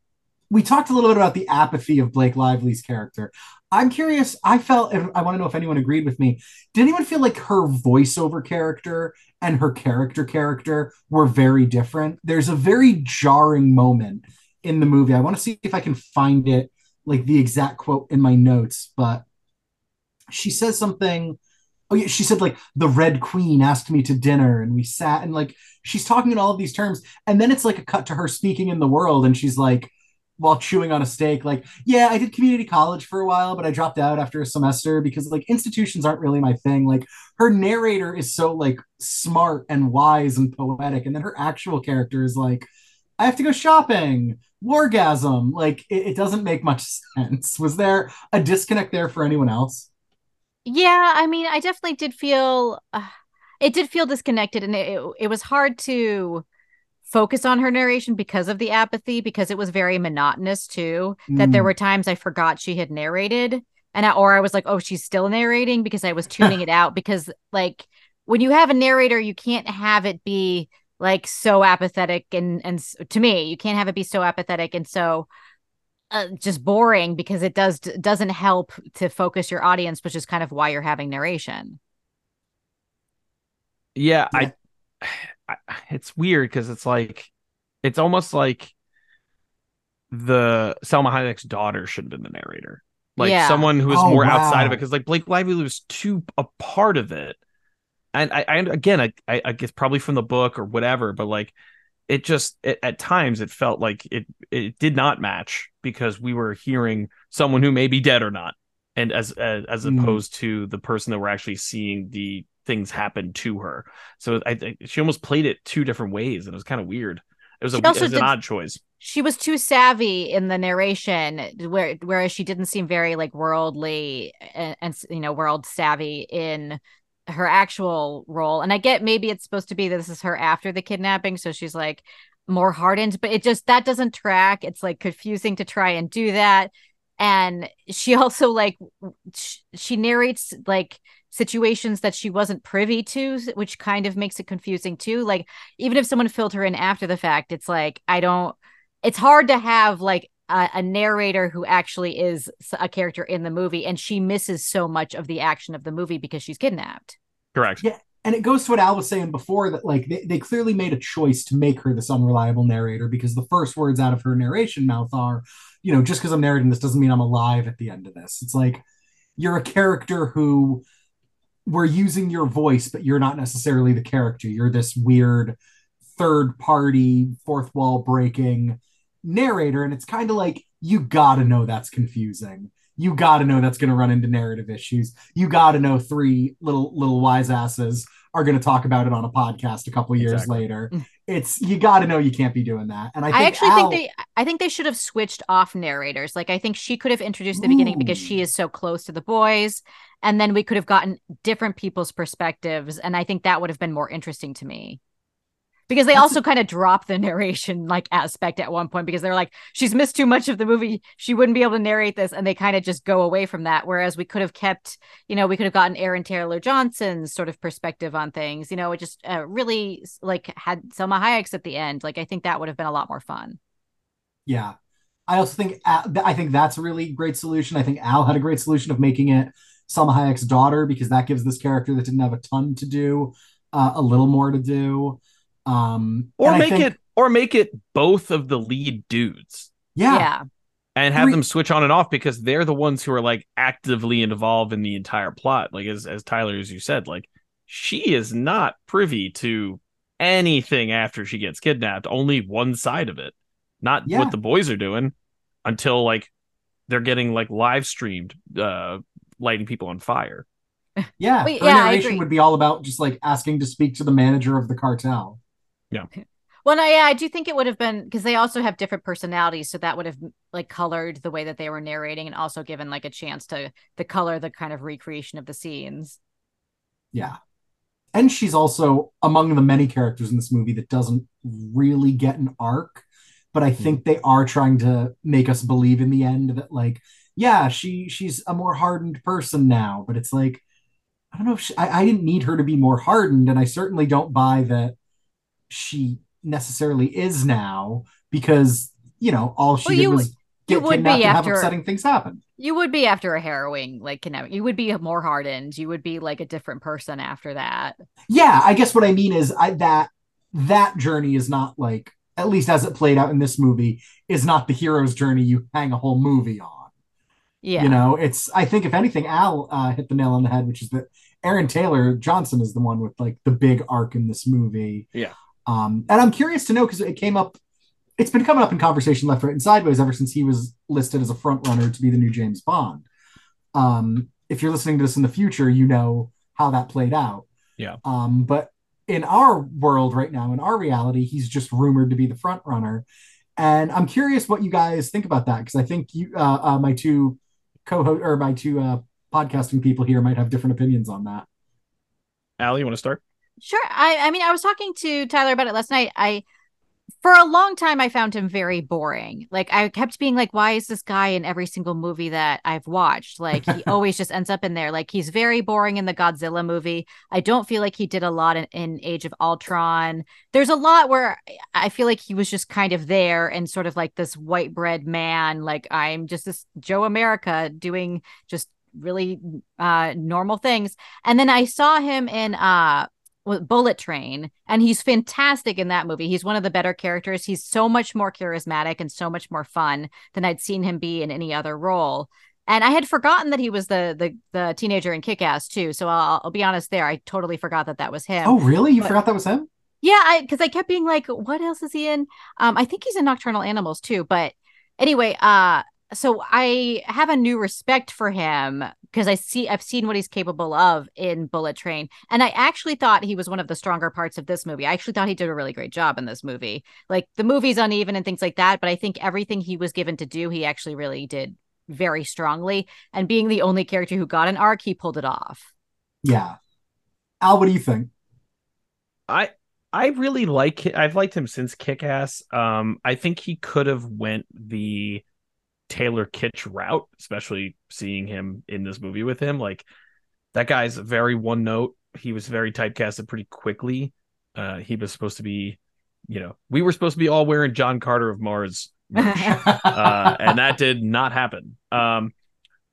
we talked a little bit about the apathy of Blake Lively's character. I'm curious. I felt. I want to know if anyone agreed with me. Did anyone feel like her voiceover character and her character character were very different? There's a very jarring moment in the movie. I want to see if I can find it, like the exact quote in my notes. But she says something. Oh yeah, she said like the Red Queen asked me to dinner, and we sat and like she's talking in all of these terms, and then it's like a cut to her speaking in the world, and she's like while chewing on a steak like yeah i did community college for a while but i dropped out after a semester because like institutions aren't really my thing like her narrator is so like smart and wise and poetic and then her actual character is like i have to go shopping wargasm like it, it doesn't make much sense was there a disconnect there for anyone else Yeah, I mean, I definitely did feel uh, it did feel disconnected, and it it was hard to focus on her narration because of the apathy, because it was very monotonous too. That there Mm. were times I forgot she had narrated, and I, or I was like, oh, she's still narrating because I was tuning it out because like when you have a narrator, you can't have it be like so apathetic and and to me, you can't have it be so apathetic and so uh, just boring because it does doesn't help to focus your audience, which is kind of why you're having narration. Yeah, I, I it's weird because it's like it's almost like the Salma Hayek's daughter should have been the narrator. Like Yeah. someone who is Oh, more outside of it because like Blake Lively was too a part of it. And I, I again I, I guess probably from the book or whatever, but like it just it, at times it felt like it it did not match because we were hearing someone who may be dead or not. And as as, as Mm. opposed to the person that we're actually seeing the things happen to her. So i think she almost played it two different ways and it was kind of weird. It was, a, it was an odd choice. She was too savvy in the narration, where whereas she didn't seem very like worldly and, and you know world savvy in her actual role. And I get maybe it's supposed to be that this is her after the kidnapping, so she's like more hardened, but it just that doesn't track. It's like confusing to try and do that. And she also like sh- she narrates like situations that she wasn't privy to, which kind of makes it confusing too. Like even if someone filled her in after the fact, it's like I don't. It's hard to have like a, a narrator who actually is a character in the movie, and she misses so much of the action of the movie because she's kidnapped. correct Yeah. and it goes to what Al was saying before that like they, they clearly made a choice to make her this unreliable narrator because the first words out of her narration mouth are, you know, just because I'm narrating this doesn't mean I'm alive at the end of this. It's like you're a character who we're using your voice, but you're not necessarily the character. You're this weird third party, fourth wall breaking narrator. And it's kind of like you gotta know that's confusing. You gotta know that's gonna run into narrative issues. You gotta know three little little wise asses are gonna talk about it on a podcast a couple years Exactly. later. Mm. It's you gotta know you can't be doing that. And I, I, actually Al- think they I think they should have switched off narrators. Like I think she could have introduced the beginning because she is so close to the boys and then we could have gotten different people's perspectives and I think that would have been more interesting to me. Because they That's also kind of drop the narration like aspect at one point because they're like she's missed too much of the movie she wouldn't be able to narrate this and they kind of just go away from that whereas we could have kept you know we could have gotten aaron taylor johnson's sort of perspective on things you know it just uh, really like had salma hayek's at the end like i think that would have been a lot more fun Yeah. I also think I think that's a really great solution. I think Al had a great solution of making it Salma Hayek's daughter because that gives this character that didn't have a ton to do uh, a little more to do. Um, Or make think- it or make it both of the lead dudes yeah, yeah and have Re- them switch on and off because they're the ones who are like actively involved in the entire plot. Like as as Tyler as you said, like she is not privy to anything after she gets kidnapped, only one side of it. Not Yeah. what the boys are doing until like they're getting like live streamed uh lighting people on fire. yeah. Wait, Her yeah, narration would be all about just like asking to speak to the manager of the cartel. Well, no, yeah, I do think it would have been because they also have different personalities, so that would have like colored the way that they were narrating, and also given like a chance to the color the kind of recreation of the scenes. Yeah. And she's also among the many characters in this movie that doesn't really get an arc, but I hmm. think they are trying to make us believe in the end that like, yeah, she she's a more hardened person now, but it's like I don't know if she, I, I didn't need her to be more hardened, and I certainly don't buy that she necessarily is now because you know all she Well, did you- was get would be kidnapped and have after- upsetting things happen. You would be after a harrowing, like kidnapping. You would be more hardened. You would be like a different person after that. yeah i guess what i mean is i that that journey is not like at least as it played out in this movie is not the hero's journey you hang a whole movie on Yeah. you know it's i think if anything al uh, hit the nail on the head which is that aaron taylor johnson is the one with like the big arc in this movie Yeah. Um and i'm curious to know because it came up it's been coming up in conversation left right and sideways ever since he was listed as a front runner to be the new james bond um if you're listening to this in the future you know how that played out Yeah. um, but in our world right now, in our reality, he's just rumored to be the front runner. And I'm curious what you guys think about that because I think you, uh, uh, my two co-host or my two uh, podcasting people here might have different opinions on that. Allie, you want to start? Sure. I I mean, I was talking to Tyler about it last night. I for a long time I found him very boring. Like I kept being like, why is this guy in every single movie that I've watched? Like he always just ends up in there. Like he's very boring in the Godzilla movie. I don't feel like he did a lot in, in Age of Ultron. There's a lot where I feel like he was just kind of there and sort of like this white bread man. Like I'm just this Joe America doing just really uh normal things. And then I saw him in uh Bullet Train, and he's fantastic in that movie. He's one of the better characters. He's so much more charismatic and so much more fun than I'd seen him be in any other role. And I had forgotten that he was the the the teenager in Kick Ass too. So I'll, I'll be honest there. I totally forgot that that was him. Oh, really? You But- forgot that was him? Yeah, I because I kept being like, what else is he in? Um, I think he's in Nocturnal Animals too. But anyway, uh, so I have a new respect for him because I see I've seen what he's capable of in Bullet Train, and I actually thought he was one of the stronger parts of this movie. I actually thought he did a really great job in this movie. Like the movie's uneven and things like that, but I think everything he was given to do, he actually really did very strongly. And being the only character who got an arc, he pulled it off. Yeah. Al, what do you think? I I really like I've liked him since Kick Ass. Um, I think he could have went the Taylor Kitsch route, especially seeing him in this movie with him. Like that guy's very one note. He was very typecasted pretty quickly. Uh, he was supposed to be, you know, we were supposed to be all wearing John Carter of Mars merch, uh, and that did not happen. Um,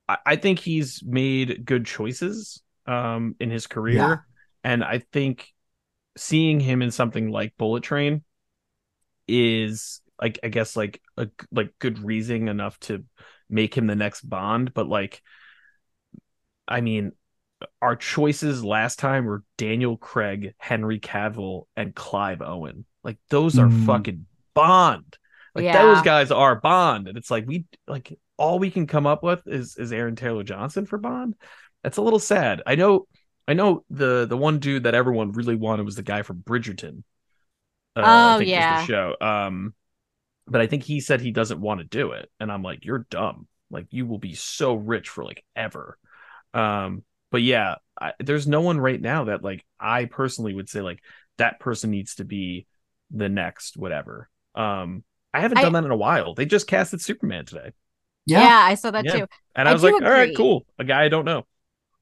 I, I think he's made good choices um, in his career, Yeah. and I think seeing him in something like Bullet Train is like I guess like a like good reasoning enough to make him the next Bond, but like I mean our choices last time were Daniel Craig, Henry Cavill, and Clive Owen. Like those are Mm. fucking Bond. Like Yeah. those guys are Bond. And it's like we like all we can come up with is is Aaron Taylor Johnson for Bond. That's a little sad. I know I know the the one dude that everyone really wanted was the guy from Bridgerton. Uh, I Oh, think was yeah. the show. Um but I think he said he doesn't want to do it. And I'm like, you're dumb. Like you will be so rich for like ever. Um, but yeah, I, there's no one right now that like I personally would say like that person needs to be the next whatever. Um, I haven't I- done that in a while. They just casted Superman today, Yeah, yeah I saw that Yeah. too. and I, I was do like, all right, cool. A guy I don't know.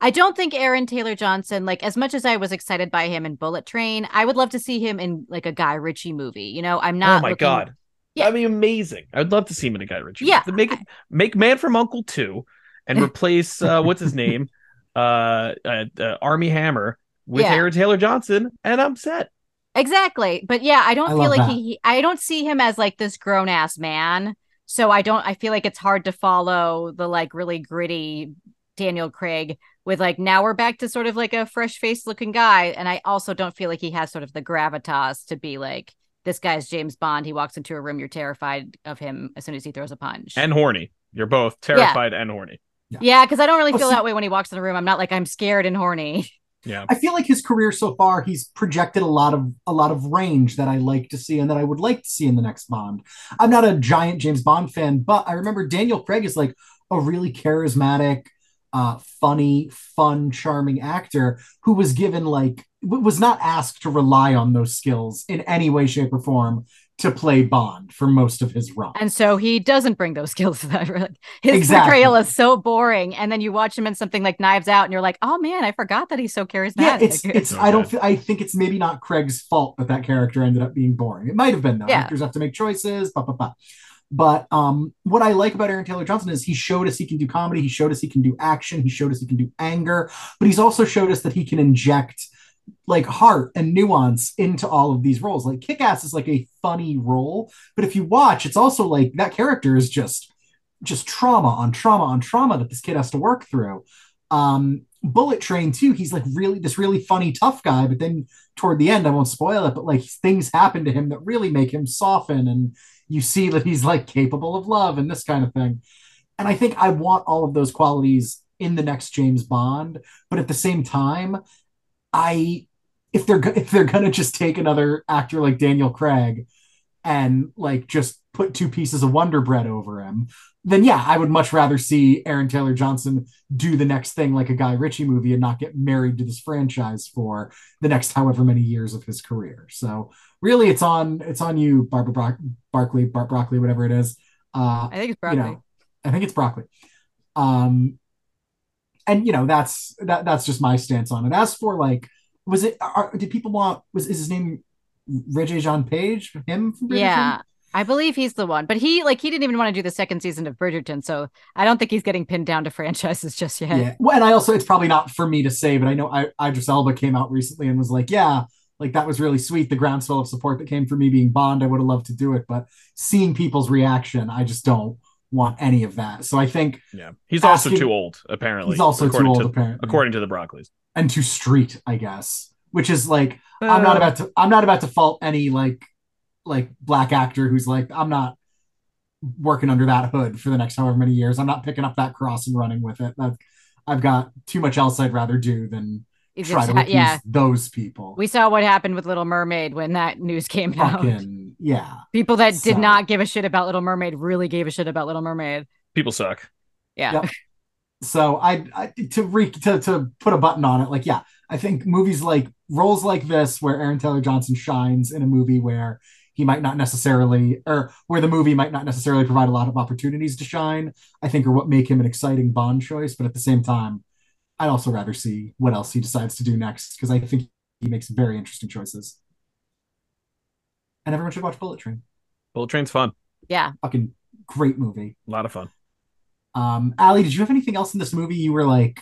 I don't think Aaron Taylor Johnson, like as much as I was excited by him in Bullet Train, I would love to see him in like a Guy Ritchie movie. You know, I'm not. oh my looking- god, Yeah. that'd be amazing. I'd love to see him in a Guy Ritchie. Yeah, movie. make make Man from Uncle two, and replace uh, what's his name, uh, uh, uh, Armie Hammer with Yeah. Aaron Taylor Johnson, and I'm set. Exactly. But yeah, I don't I feel like he, he- I don't see him as like this grown ass man. So I don't I feel like it's hard to follow the like really gritty Daniel Craig with like now we're back to sort of like a fresh faced looking guy. And I also don't feel like he has sort of the gravitas to be like this guy's James Bond. He walks into a room, you're terrified of him as soon as he throws a punch. And horny. You're both terrified and horny. yeah, because I don't really Oh, feel that way when he walks in the room. I'm not like I'm scared and horny. Yeah. I feel like his career so far, he's projected a lot of a lot of range that I like to see and that I would like to see in the next Bond. I'm not a giant James Bond fan, but I remember Daniel Craig is like a really charismatic, uh, funny, fun, charming actor who was given like w- was not asked to rely on those skills in any way, shape, or form to play Bond for most of his run. And so he doesn't bring those skills to that. Really. His Exactly. portrayal is so boring. And then you watch him in something like Knives Out and you're like, oh man, I forgot that he's so charismatic. Yeah, it's it's. I don't. I think it's maybe not Craig's fault that that character ended up being boring. It might have been though. Yeah. Actors have to make choices. Blah blah blah. But um, what I like about Aaron Taylor Johnson is he showed us he can do comedy. He showed us he can do action. He showed us he can do anger. But he's also showed us that he can inject like heart and nuance into all of these roles. Like Kick-Ass is like a funny role, but if you watch, it's also like that character is just just trauma on trauma on trauma that this kid has to work through. Um, Bullet Train too. He's like really this really funny tough guy, but then toward the end, I won't spoil it, but like things happen to him that really make him soften, and you see that he's like capable of love and this kind of thing. And I think I want all of those qualities in the next James Bond, but at the same time, I if they're if they're gonna just take another actor like Daniel Craig and like just put two pieces of Wonder Bread over him, then yeah, I would much rather see Aaron Taylor Johnson do the next thing like a Guy Ritchie movie and not get married to this franchise for the next however many years of his career. So really, it's on it's on you, Barbara Brock, Barkley, Bart Broccoli, whatever it is. Uh, I think it's you broccoli. know, I think it's broccoli. Um, and you know that's that that's just my stance on it. As for like, was it? Are, did people want? Was is his name Regé-Jean Page? Him? From Bridgerton? yeah. I believe he's the one, but he like he didn't even want to do the second season of Bridgerton, so I don't think he's getting pinned down to franchises just yet. Yeah. Well, and I also it's probably not for me to say, but I know I, Idris Elba came out recently and was like, yeah, like that was really sweet. The groundswell of support that came for me being Bond, I would have loved to do it, but seeing people's reaction, I just don't want any of that. So I think Yeah. He's also too old, apparently. he's also too old to, apparently, according to the Broccoli's. and too street, I guess. Which is like I'm not uh, about to I'm not about to fault any like like black actor who's like I'm not working under that hood for the next however many years. I'm not picking up that cross and running with it. I've, I've got too much else I'd rather do than It's try just to ha- appease yeah. those people. We saw what happened with Little Mermaid when that news came out. Yeah. People that did not give a shit about Little Mermaid really gave a shit about Little Mermaid. People suck. Yeah. Yep. So I, I to re to to put a button on it, like yeah, I think movies like roles like this where Aaron Taylor Johnson shines in a movie where he might not necessarily or where the movie might not necessarily provide a lot of opportunities to shine, I think are what make him an exciting Bond choice. But at the same time, I'd also rather see what else he decides to do next because I think he makes very interesting choices. And everyone should watch Bullet Train. Bullet Train's fun. Yeah. Fucking great movie. A lot of fun. Um, Allie, did you have anything else in this movie you were like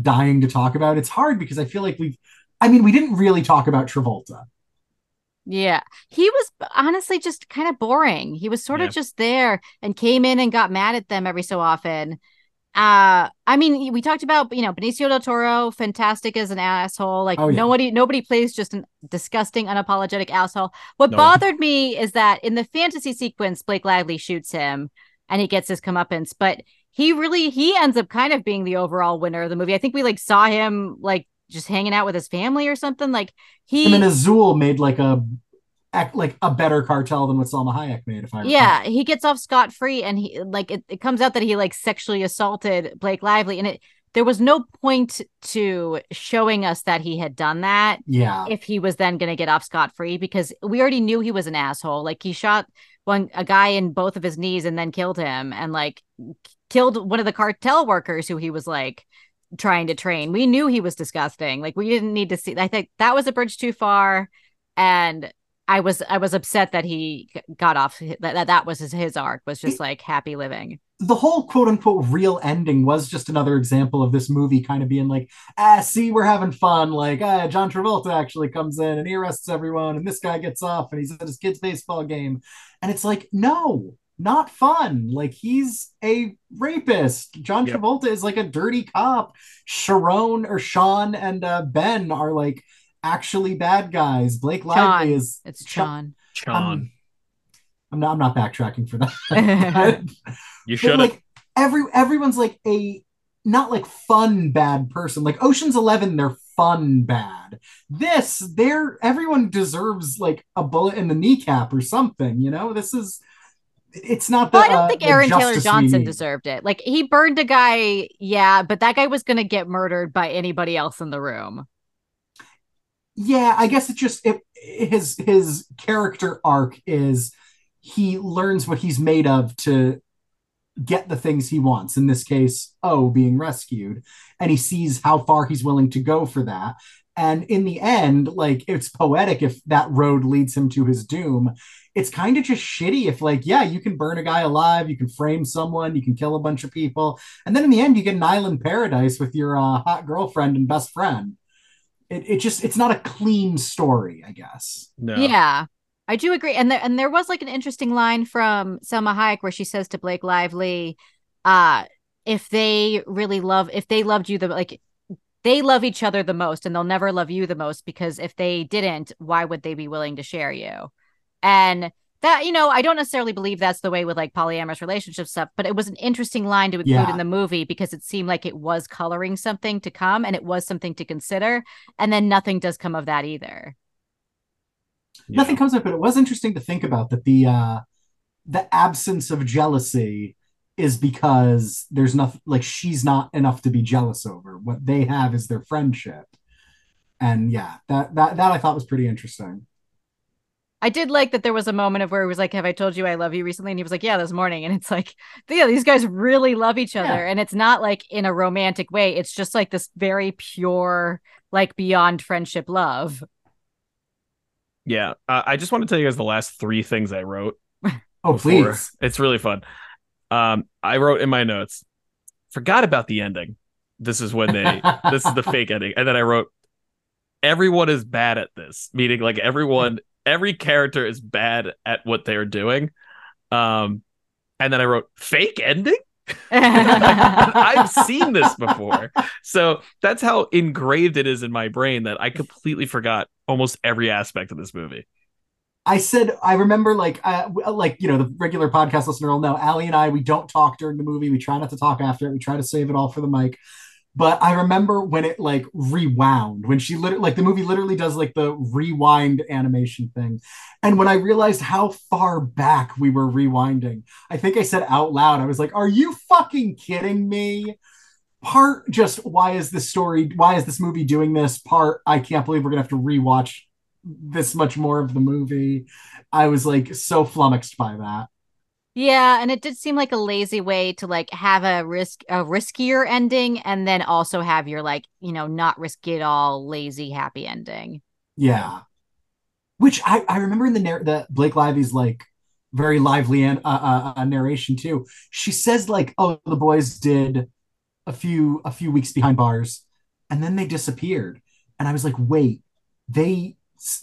dying to talk about? It's hard because I feel like we've, I mean, we didn't really talk about Travolta. Yeah. He was honestly just kind of boring. He was sort Yeah. of just there and came in and got mad at them every so often. Uh I mean, we talked about, you know, Benicio del Toro, fantastic as an asshole. Like Oh, yeah. nobody nobody plays just a disgusting, unapologetic asshole. What No. bothered me is that in the fantasy sequence, Blake Lively shoots him and he gets his comeuppance, but he really he ends up kind of being the overall winner of the movie. I think we like saw him like just hanging out with his family or something. Like he Him and Azul made like a, act like a better cartel than what Salma Hayek made, if I recall. yeah he gets off scot-free and he like it, it comes out that he like sexually assaulted blake lively and it there was no point to showing us that he had done that Yeah. if he was then going to get off scot free because we already knew he was an asshole. Like he shot one a guy in both of his knees and then killed him and like killed one of the cartel workers who he was like trying to train. We knew he was disgusting. Like we didn't need to see. I think that was a bridge too far, and I was I was upset that he got off. That that, that was his, his arc was just like happy living. the whole quote unquote real ending was just another example of this movie kind of being like, ah, see, we're having fun. Like, ah, John Travolta actually comes in and he arrests everyone, and this guy gets off and he's at his kid's baseball game. And it's like, no, not fun. Like, he's a rapist. John Yep. Travolta is like a dirty cop. Sharon or Sean and uh, Ben are like actually bad guys. Blake Lively Sean. is It's John. Sean. Sean, I'm not. I'm not backtracking for that. you should like every everyone's like a not like fun bad person like oceans 11 they're fun bad this they're everyone deserves like a bullet in the kneecap or something you know this is it's not the Well, I don't uh, think the Aaron Taylor Johnson deserved it. Like he burned a guy, yeah, but that guy was going to get murdered by anybody else in the room. Yeah i guess it just it, his his character arc is he learns what he's made of to get the things he wants. In this case oh being rescued. And he sees how far he's willing to go for that. And in the end like it's poetic if that road leads him to his doom. It's kind of just shitty if like yeah you can burn a guy alive you can frame someone you can kill a bunch of people. And then in the end you get an island paradise with your uh, hot girlfriend and best friend it, it just it's not a clean story i guess No. Yeah, I do agree. And there and there was like an interesting line from Salma Hayek where she says to Blake Lively, uh, if they really love if they loved you the like they love each other the most and they'll never love you the most because if they didn't, why would they be willing to share you? And that, you know, I don't necessarily believe that's the way with like polyamorous relationship stuff, but it was an interesting line to include Yeah. in the movie because it seemed like it was coloring something to come and it was something to consider. And then nothing does come of that either. nothing comes up but it was interesting to think about that the uh the absence of jealousy is because there's nothing like she's not enough to be jealous over what they have is their friendship and yeah that that that i thought was pretty interesting I did like that there was a moment of where it was like, Have I told you I love you recently? And he was like, Yeah, this morning. And it's like, yeah, these guys really love each other. Yeah. And it's not like in a romantic way. It's just like this very pure, like beyond friendship love. Yeah. Uh, I just want to tell you guys the last three things I wrote. oh before. please It's really fun. Um, I wrote in my notes, forgot about the ending. This is when they, this is the fake ending. And then I wrote, everyone is bad at this, meaning like everyone, every character is bad at what they're doing. Um, and then I wrote, fake ending? I've seen this before. So that's how engraved it is in my brain that I completely forgot almost every aspect of this movie. I said I remember like uh, like you know the regular podcast listener will know Allie and I we don't talk during the movie we try not to talk after it we try to save it all for the mic but I remember when it like rewound when she literally like the movie literally does like the rewind animation thing and when I realized how far back we were rewinding I think I said out loud I was like are you fucking kidding me part just why is this story why is this movie doing this part I can't believe we're gonna have to rewatch this much more of the movie. I was like so flummoxed by that. Yeah. And it did seem like a lazy way to like have a risk, a riskier ending and then also have your like, you know, not risky at all, lazy, happy ending. Yeah. Which I, I remember in the narr- the Blake Lively's like very lively and uh, uh, uh, narration too. She says like, "Oh, the boys did a few a few weeks behind bars, and then they disappeared." And I was like, "Wait, they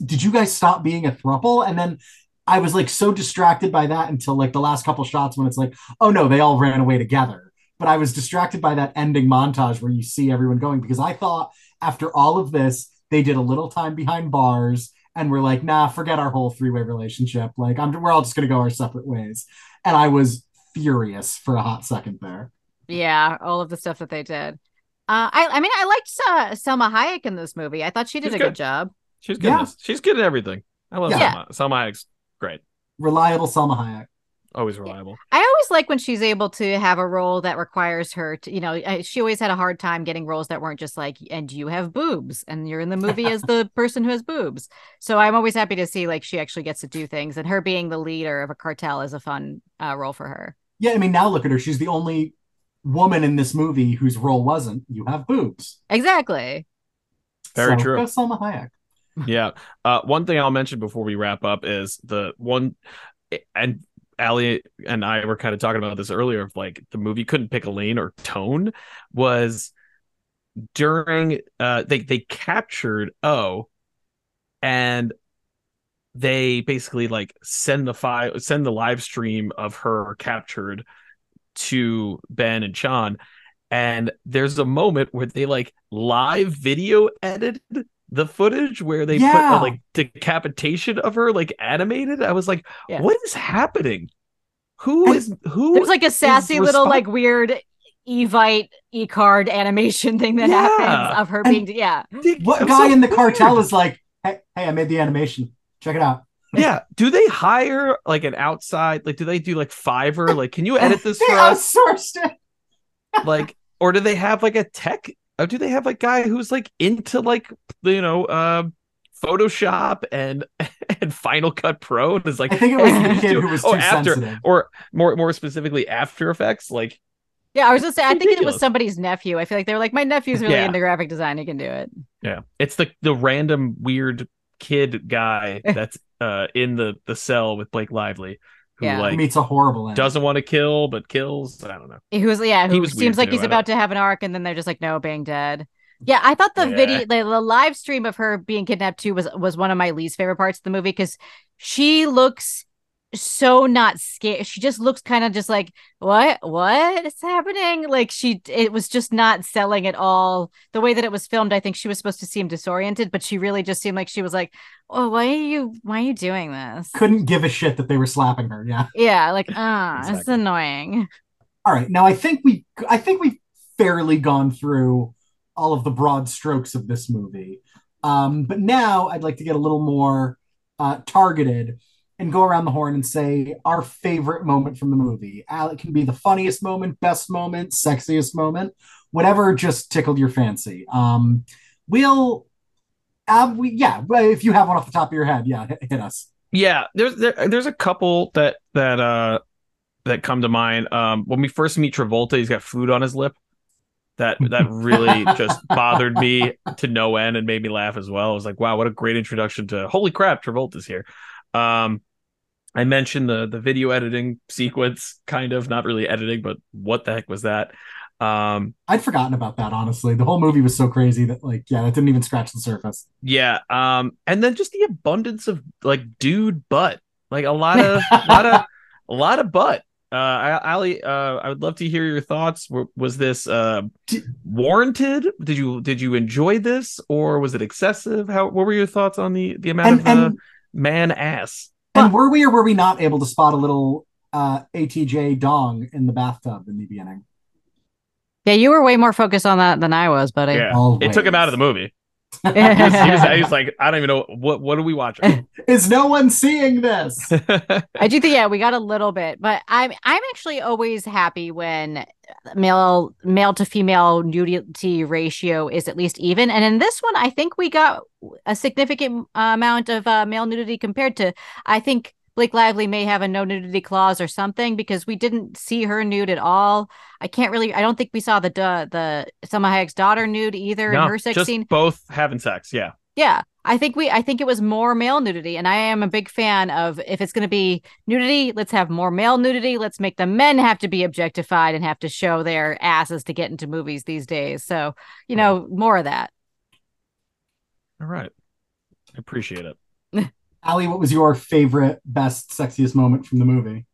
did you guys stop being a throuple?" And then I was like so distracted by that until like the last couple shots when it's like, "Oh no, they all ran away together." But I was distracted by that ending montage where you see everyone going because I thought after all of this, they did a little time behind bars and we're like, nah, forget our whole three way relationship. Like, I'm, we're all just gonna go our separate ways. And I was furious for a hot second there. Yeah. All of the stuff that they did. Uh, I, I mean, I liked uh, Salma Hayek in this movie. I thought she did She's a good good. job. She's good. Yeah. She's good at everything. I love Yeah. Salma. Salma Hayek's great. Reliable Salma Hayek. always reliable. I always like when she's able to have a role that requires her to, you know, she always had a hard time getting roles that weren't just like, and you have boobs, and you're in the movie as the person who has boobs. So I'm always happy to see like she actually gets to do things, and her being the leader of a cartel is a fun uh, role for her. Yeah, I mean, now look at her. She's the only woman in this movie whose role wasn't "you have boobs." Exactly. Very So, true. Go Salma Hayek. Yeah. Uh, one thing I'll mention before we wrap up is the one, and Allie and I were kind of talking about this earlier. Of like the movie couldn't pick a lane or tone was during uh they they captured O, and they basically like send the file send the live stream of her captured to Ben and Sean. And there's a moment where they like live video edited the footage where they put a like decapitation of her like animated. I was like, Yeah. what is happening? Who is who And is who? There's like a sassy little respon- like weird Evite E card animation thing that Yeah. happens of her And- being yeah. What guy so in the weird. cartel is like, "Hey, hey, I made the animation. Check it out." yeah. Do they hire like an outside? Like, do they do like Fiverr? Like, can you edit this they for us? outsourced it. like or do they have like a tech or do they have like guy who's like into like you know uh photoshop and and final cut pro and is like I think it was "Hey, the kid who was oh, after sensitive. or more more specifically after effects like Yeah, I was gonna say I think it was somebody's nephew. I feel like they were like, My nephew's really Yeah. into graphic design, he can do it. yeah it's the the random weird kid guy that's uh in the the cell with blake lively who Yeah. He like meets a horrible end. doesn't want to kill but kills i don't know Who was yeah, He was seems weird like too, he's I about to have an arc and then they're just like, no, bang dead. Yeah, I thought the Yeah. video the, the live stream of her being kidnapped too was was one of my least favorite parts of the movie because she looks so not scared. She just looks kind of just like, what? What is happening? Like she it was just not selling at all. The way that it was filmed, I think she was supposed to seem disoriented, but she really just seemed like she was like, Oh, why are you why are you doing this? Couldn't give a shit that they were slapping her. Yeah. Yeah, like ah, it's Exactly. annoying. All right. Now I think we I think we've fairly gone through all of the broad strokes of this movie. Um, but now I'd like to get a little more uh, targeted and go around the horn and say our favorite moment from the movie. It can be the funniest moment, best moment, sexiest moment, whatever just tickled your fancy. Um, we'll, uh, we, yeah, if you have one off the top of your head, yeah, hit, hit us. Yeah, there's there, there's a couple that that uh that come to mind. Um, when we first meet Travolta, he's got food on his lip. That that really just bothered me to no end and made me laugh as well. I was like, wow, what a great introduction to holy crap, Travolta's here. Um, I mentioned the the video editing sequence, kind of not really editing, but what the heck was that? Um, I'd forgotten about that, honestly. The whole movie was so crazy that, like, yeah, that didn't even scratch the surface. Yeah, um, and then just the abundance of like dude butt, like a lot of, a lot of, a lot of butt. Uh, Allie, uh, I would love to hear your thoughts. Was this uh Did- warranted? Did you did you enjoy this, or was it excessive? How what were your thoughts on the the amount And- of uh, and- man ass? And were we or were we not able to spot a little uh, ATJ dong in the bathtub in the beginning? Yeah, you were way more focused on that than I was, buddy. Yeah, it took him out of the movie. He was, he was, like, I don't even know what what are we watching. Is no one seeing this? I do think yeah, we got a little bit, but I'm I'm actually always happy when male male to female nudity ratio is at least even. And in this one, I think we got a significant uh, amount of uh, male nudity compared to I think Blake Lively may have a no nudity clause or something because we didn't see her nude at all. I can't really. I don't think we saw the the, the Salma Hayek's daughter nude either in No, her sex just scene. both having sex. Yeah. Yeah, I think we I think it was more male nudity and I am a big fan of if it's going to be nudity, let's have more male nudity. Let's make the men have to be objectified and have to show their asses to get into movies these days. So, you know, more of that. All right. I appreciate it. Allie, what was your favorite, best, sexiest moment from the movie?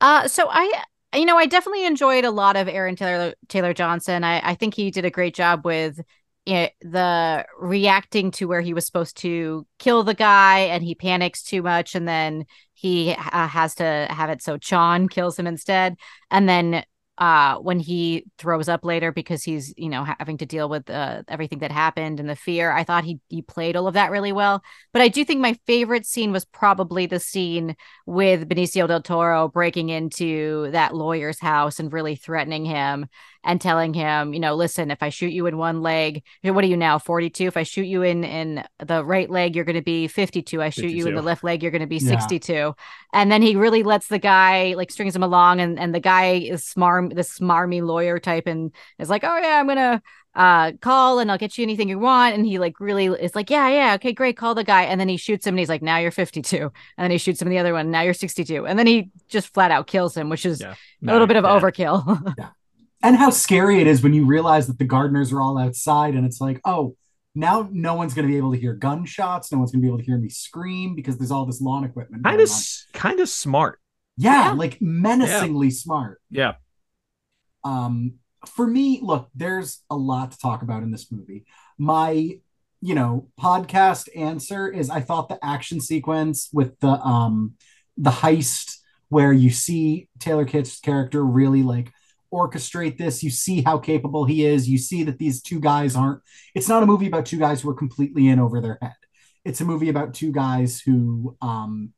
Uh so I you know, I definitely enjoyed a lot of Aaron Taylor Taylor Johnson. I I think he did a great job with it, the reacting to where he was supposed to kill the guy and he panics too much and then he uh, has to have it so Chon kills him instead and then uh when he throws up later because he's you know having to deal with uh, everything that happened and the fear i thought he he played all of that really well. But i do think my favorite scene was probably the scene with benicio del toro breaking into that lawyer's house and really threatening him and telling him you know listen if i shoot you in one leg what are you now 42 if i shoot you in in the right leg you're going to be 52 i shoot you in the left leg you're going to be Yeah. 62 and then he really lets the guy like strings him along and and the guy is smarm the smarmy lawyer type and is like oh yeah i'm gonna uh call and i'll get you anything you want. And he like really is like yeah yeah okay great call the guy. And then he shoots him and he's like now you're 52 and then he shoots him the other one now you're 62 and then he just flat out kills him which is Yeah. a little bit of Yeah. overkill and how scary it is when you realize that the gardeners are all outside and it's like oh now no one's going to be able to hear gunshots no one's going to be able to hear me scream because there's all this lawn equipment Kind of, kind of smart. yeah, Yeah. like menacingly smart Yeah. um for me look there's a lot to talk about in this movie my you know podcast answer is i thought the action sequence with the um the heist where you see taylor kitsch's character really like orchestrate this. You see how capable he is. You see that these two guys aren't it's not a movie about two guys who are completely in over their head. It's a movie about two guys who um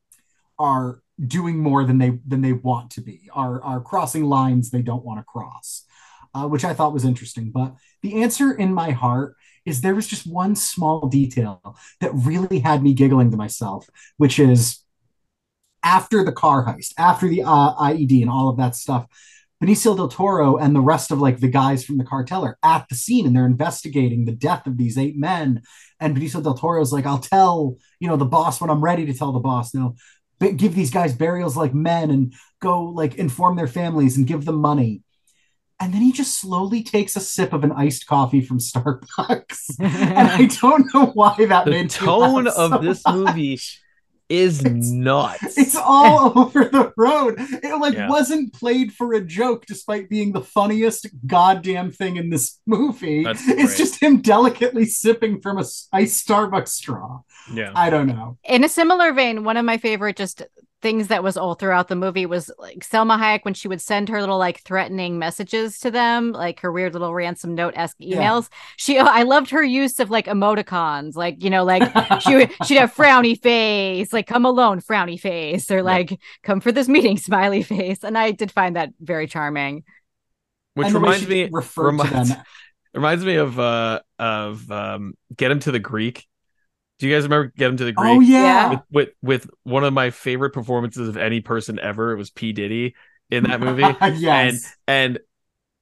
are doing more than they than they want to be are are crossing lines they don't want to cross uh, which i thought was interesting. But the answer in my heart is there was just one small detail that really had me giggling to myself which is after the car heist after the uh, ied and all of that stuff benicio del toro and the rest of like the guys from the cartel are at the scene and they're investigating the death of these eight men and benicio del toro's like i'll tell you know the boss when i'm ready to tell the boss no give these guys burials like men and go like inform their families and give them money. And then he just slowly takes a sip of an iced coffee from Starbucks. and I don't know why that The tone of so this much. movie is nuts. It's all over the road. It like Yeah. wasn't played for a joke, despite being the funniest goddamn thing in this movie. It's just him delicately sipping from a iced Starbucks straw. yeah. I don't know. in a similar vein, one of my favorite just things that was all throughout the movie was like Salma Hayek when she would send her little like threatening messages to them, like her weird little ransom note esque Yeah. emails. She, I loved her use of like emoticons, like you know, like she would, she'd have frowny face, like come alone, frowny face, or like come for this meeting, smiley face, and I did find that very charming. Which And the way reminds me reminds, reminds me of uh of um Get Him to the Greek. Do you guys remember Get Him to the Greek? Oh yeah. With, with with one of my favorite performances of any person ever. It was P Diddy in that movie. yes. and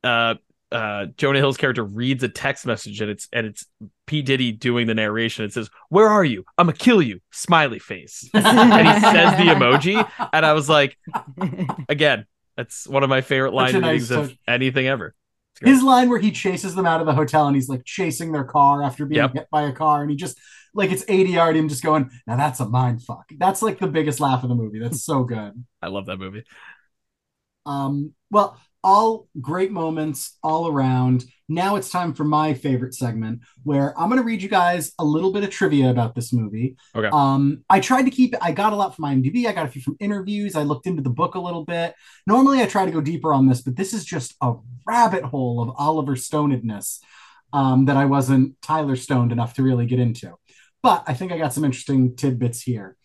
uh uh Jonah Hill's character reads a text message and it's and it's P Diddy doing the narration. It says, "Where are you? I'm gonna kill you." Smiley face, and he says the emoji, and I was like, again, that's one of my favorite line Such a nice of touch. anything ever. His line where he chases them out of the hotel and he's like chasing their car after being Yep. hit by a car and he just like it's 80 yard him just going, now that's a mind fuck. That's like the biggest laugh of the movie. That's so good. I love that movie. Um, well, all great moments all around. Now it's time for my favorite segment where I'm going to read you guys a little bit of trivia about this movie. Okay. Um, I tried to keep it, I got a lot from IMDb, I got a few from interviews, I looked into the book a little bit. Normally I try to go deeper on this, but this is just a rabbit hole of Oliver Stonedness um, that I wasn't Tyler Stoned enough to really get into. But I think I got some interesting tidbits here.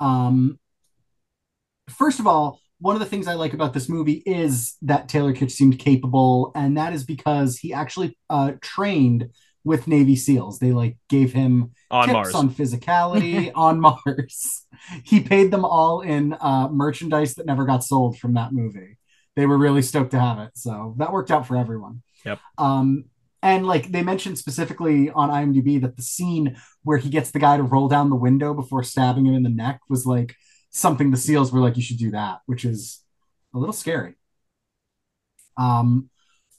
Um, first of all, one of the things I like about this movie is that Taylor Kitsch seemed capable, and that is because he actually uh, trained with Navy SEALs. They like gave him On tips Mars. on physicality on Mars. He paid them all in uh, merchandise that never got sold from that movie. They were really stoked to have it, so that worked out for everyone. Yep. Um, and like they mentioned specifically on IMDb that the scene where he gets the guy to roll down the window before stabbing him in the neck was like something the SEALs were like, you should do that, which is a little scary. Um,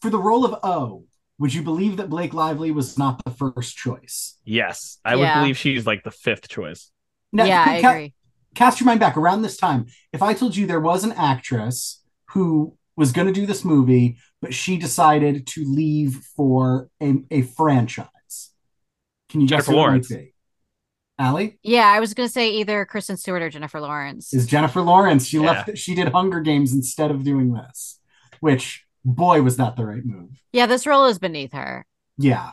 for the role of O, would you believe that Blake Lively was not the first choice? Yes, I Yeah. would believe she's like the fifth choice. Now, yeah, I ca- agree. Cast your mind back around this time. If I told you there was an actress who was going to do this movie, but she decided to leave for a, a franchise, can you guess Jennifer who it might be? Allie Yeah, I was gonna say either Kristen Stewart or Jennifer Lawrence. is Jennifer Lawrence. She Yeah. left. She did Hunger Games instead of doing this, which boy, was that the right move. Yeah, this role is beneath her. Yeah.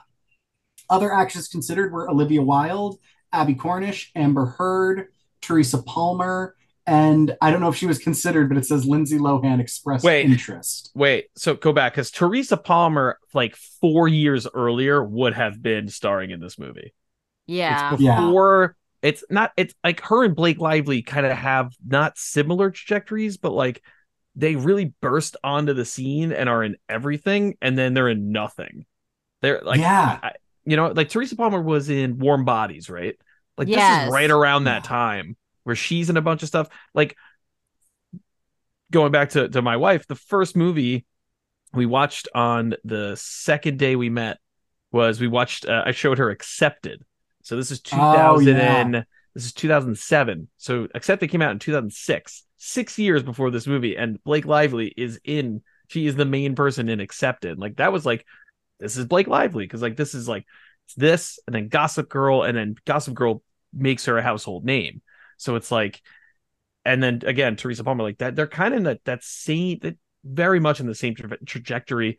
Other actresses considered were Olivia Wilde, Abbie Cornish, Amber Heard, Teresa Palmer, and I don't know if she was considered, but it says Lindsay Lohan expressed Wait. interest. Wait, so go back because Teresa Palmer, like four years earlier, would have been starring in this movie. Yeah. It's before it's not it's like her and Blake Lively kind of have not similar trajectories, but like they really burst onto the scene and are in everything, and then they're in nothing. They're like Yeah. I, you know, like Teresa Palmer was in Warm Bodies, right? Like this is right around that time where she's in a bunch of stuff. Like going back to, to my wife, the first movie we watched on the second day we met was we watched uh, I showed her Accepted. So this is 2000 Oh, yeah. and this is 2007. So Accepted came out in 2006, 6 years before this movie and Blake Lively is in she is the main person in Accepted. Like that was like this is Blake Lively because like this is like it's this and then Gossip Girl and then Gossip Girl makes her a household name. So it's like and then again Teresa Palmer like that they're kind of in that that same that very much in the same tra- trajectory.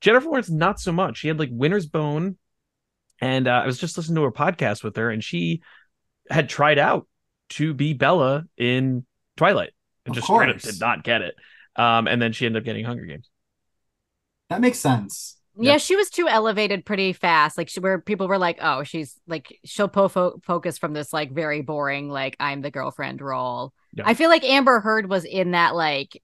Jennifer Lawrence not so much. She had like Winter's Bone and uh, I was just listening to her podcast with her and she had tried out to be Bella in Twilight and Of just did not get it. Um and then she ended up getting Hunger Games. That makes sense. Yeah, she was too elevated pretty fast. Like she, where people were like, "Oh, she's like she'll po- fo- focus from this like very boring like I'm the girlfriend role." Yeah. I feel like Amber Heard was in that like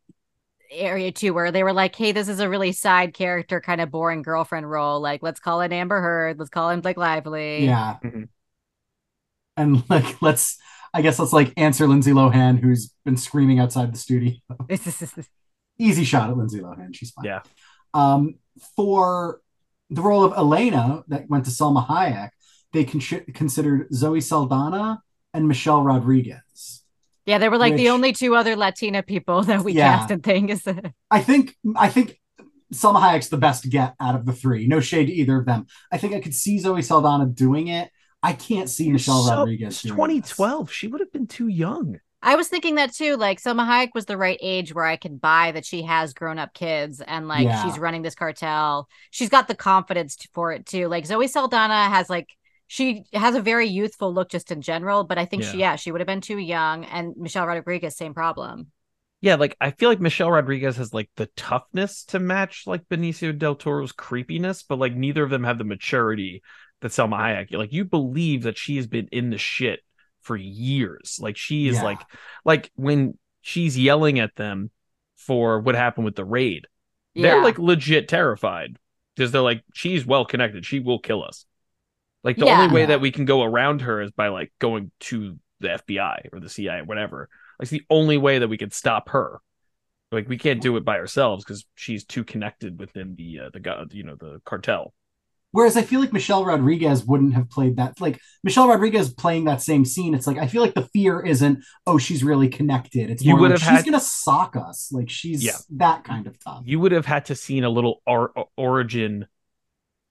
area too, where they were like, "Hey, this is a really side character, kind of boring girlfriend role. Like, let's call it Amber Heard. Let's call him Blake Lively." Yeah. Mhm. And like let's I guess let's like answer Lindsay Lohan, who's been screaming outside the studio. Easy shot at Lindsay Lohan. She's fine. Yeah. Um, for the role of Elena that went to Salma Hayek, they con- considered Zoe Saldana and Michelle Rodriguez. yeah, they were like Which- the only two other Latina people that we Yeah. cast in things. I think I think Salma Hayek's the best get out of the three. No shade to either of them. I think I could see Zoe Saldana doing it. I can't see Michelle So- Rodriguez. It's doing this. 2012. She would have been too young. I was thinking that too. Like Salma Hayek was the right age where I could buy that she has grown up kids and like Yeah. she's running this cartel. She's got the confidence for it too. Like Zoe Saldana has like she has a very youthful look just in general, but I think she Yeah. yeah she would have been too young. And Michelle Rodriguez same problem. Yeah, like I feel like Michelle Rodriguez has like the toughness to match like Benicio del Toro's creepiness, but like neither of them have the maturity that Salma Hayek. Like you believe that she has been in the shit for years. Like she is Yeah. like like when she's yelling at them for what happened with the raid, they're Yeah. like legit terrified because they're like she's well connected. She will kill us. Like the Yeah. only way that we can go around her is by like going to the FBI or the CIA, whatever. Like it's the only way that we can stop her. Like we can't do it by ourselves because she's too connected within the uh, the you know the cartel. Whereas I feel like Michelle Rodriguez wouldn't have played that. Like Michelle Rodriguez playing that same scene, it's like I feel like the fear isn't oh she's really connected. It's You more would like have she's had- gonna sock us. Like she's Yeah. that kind of tough. You would have had to seen a little or- origin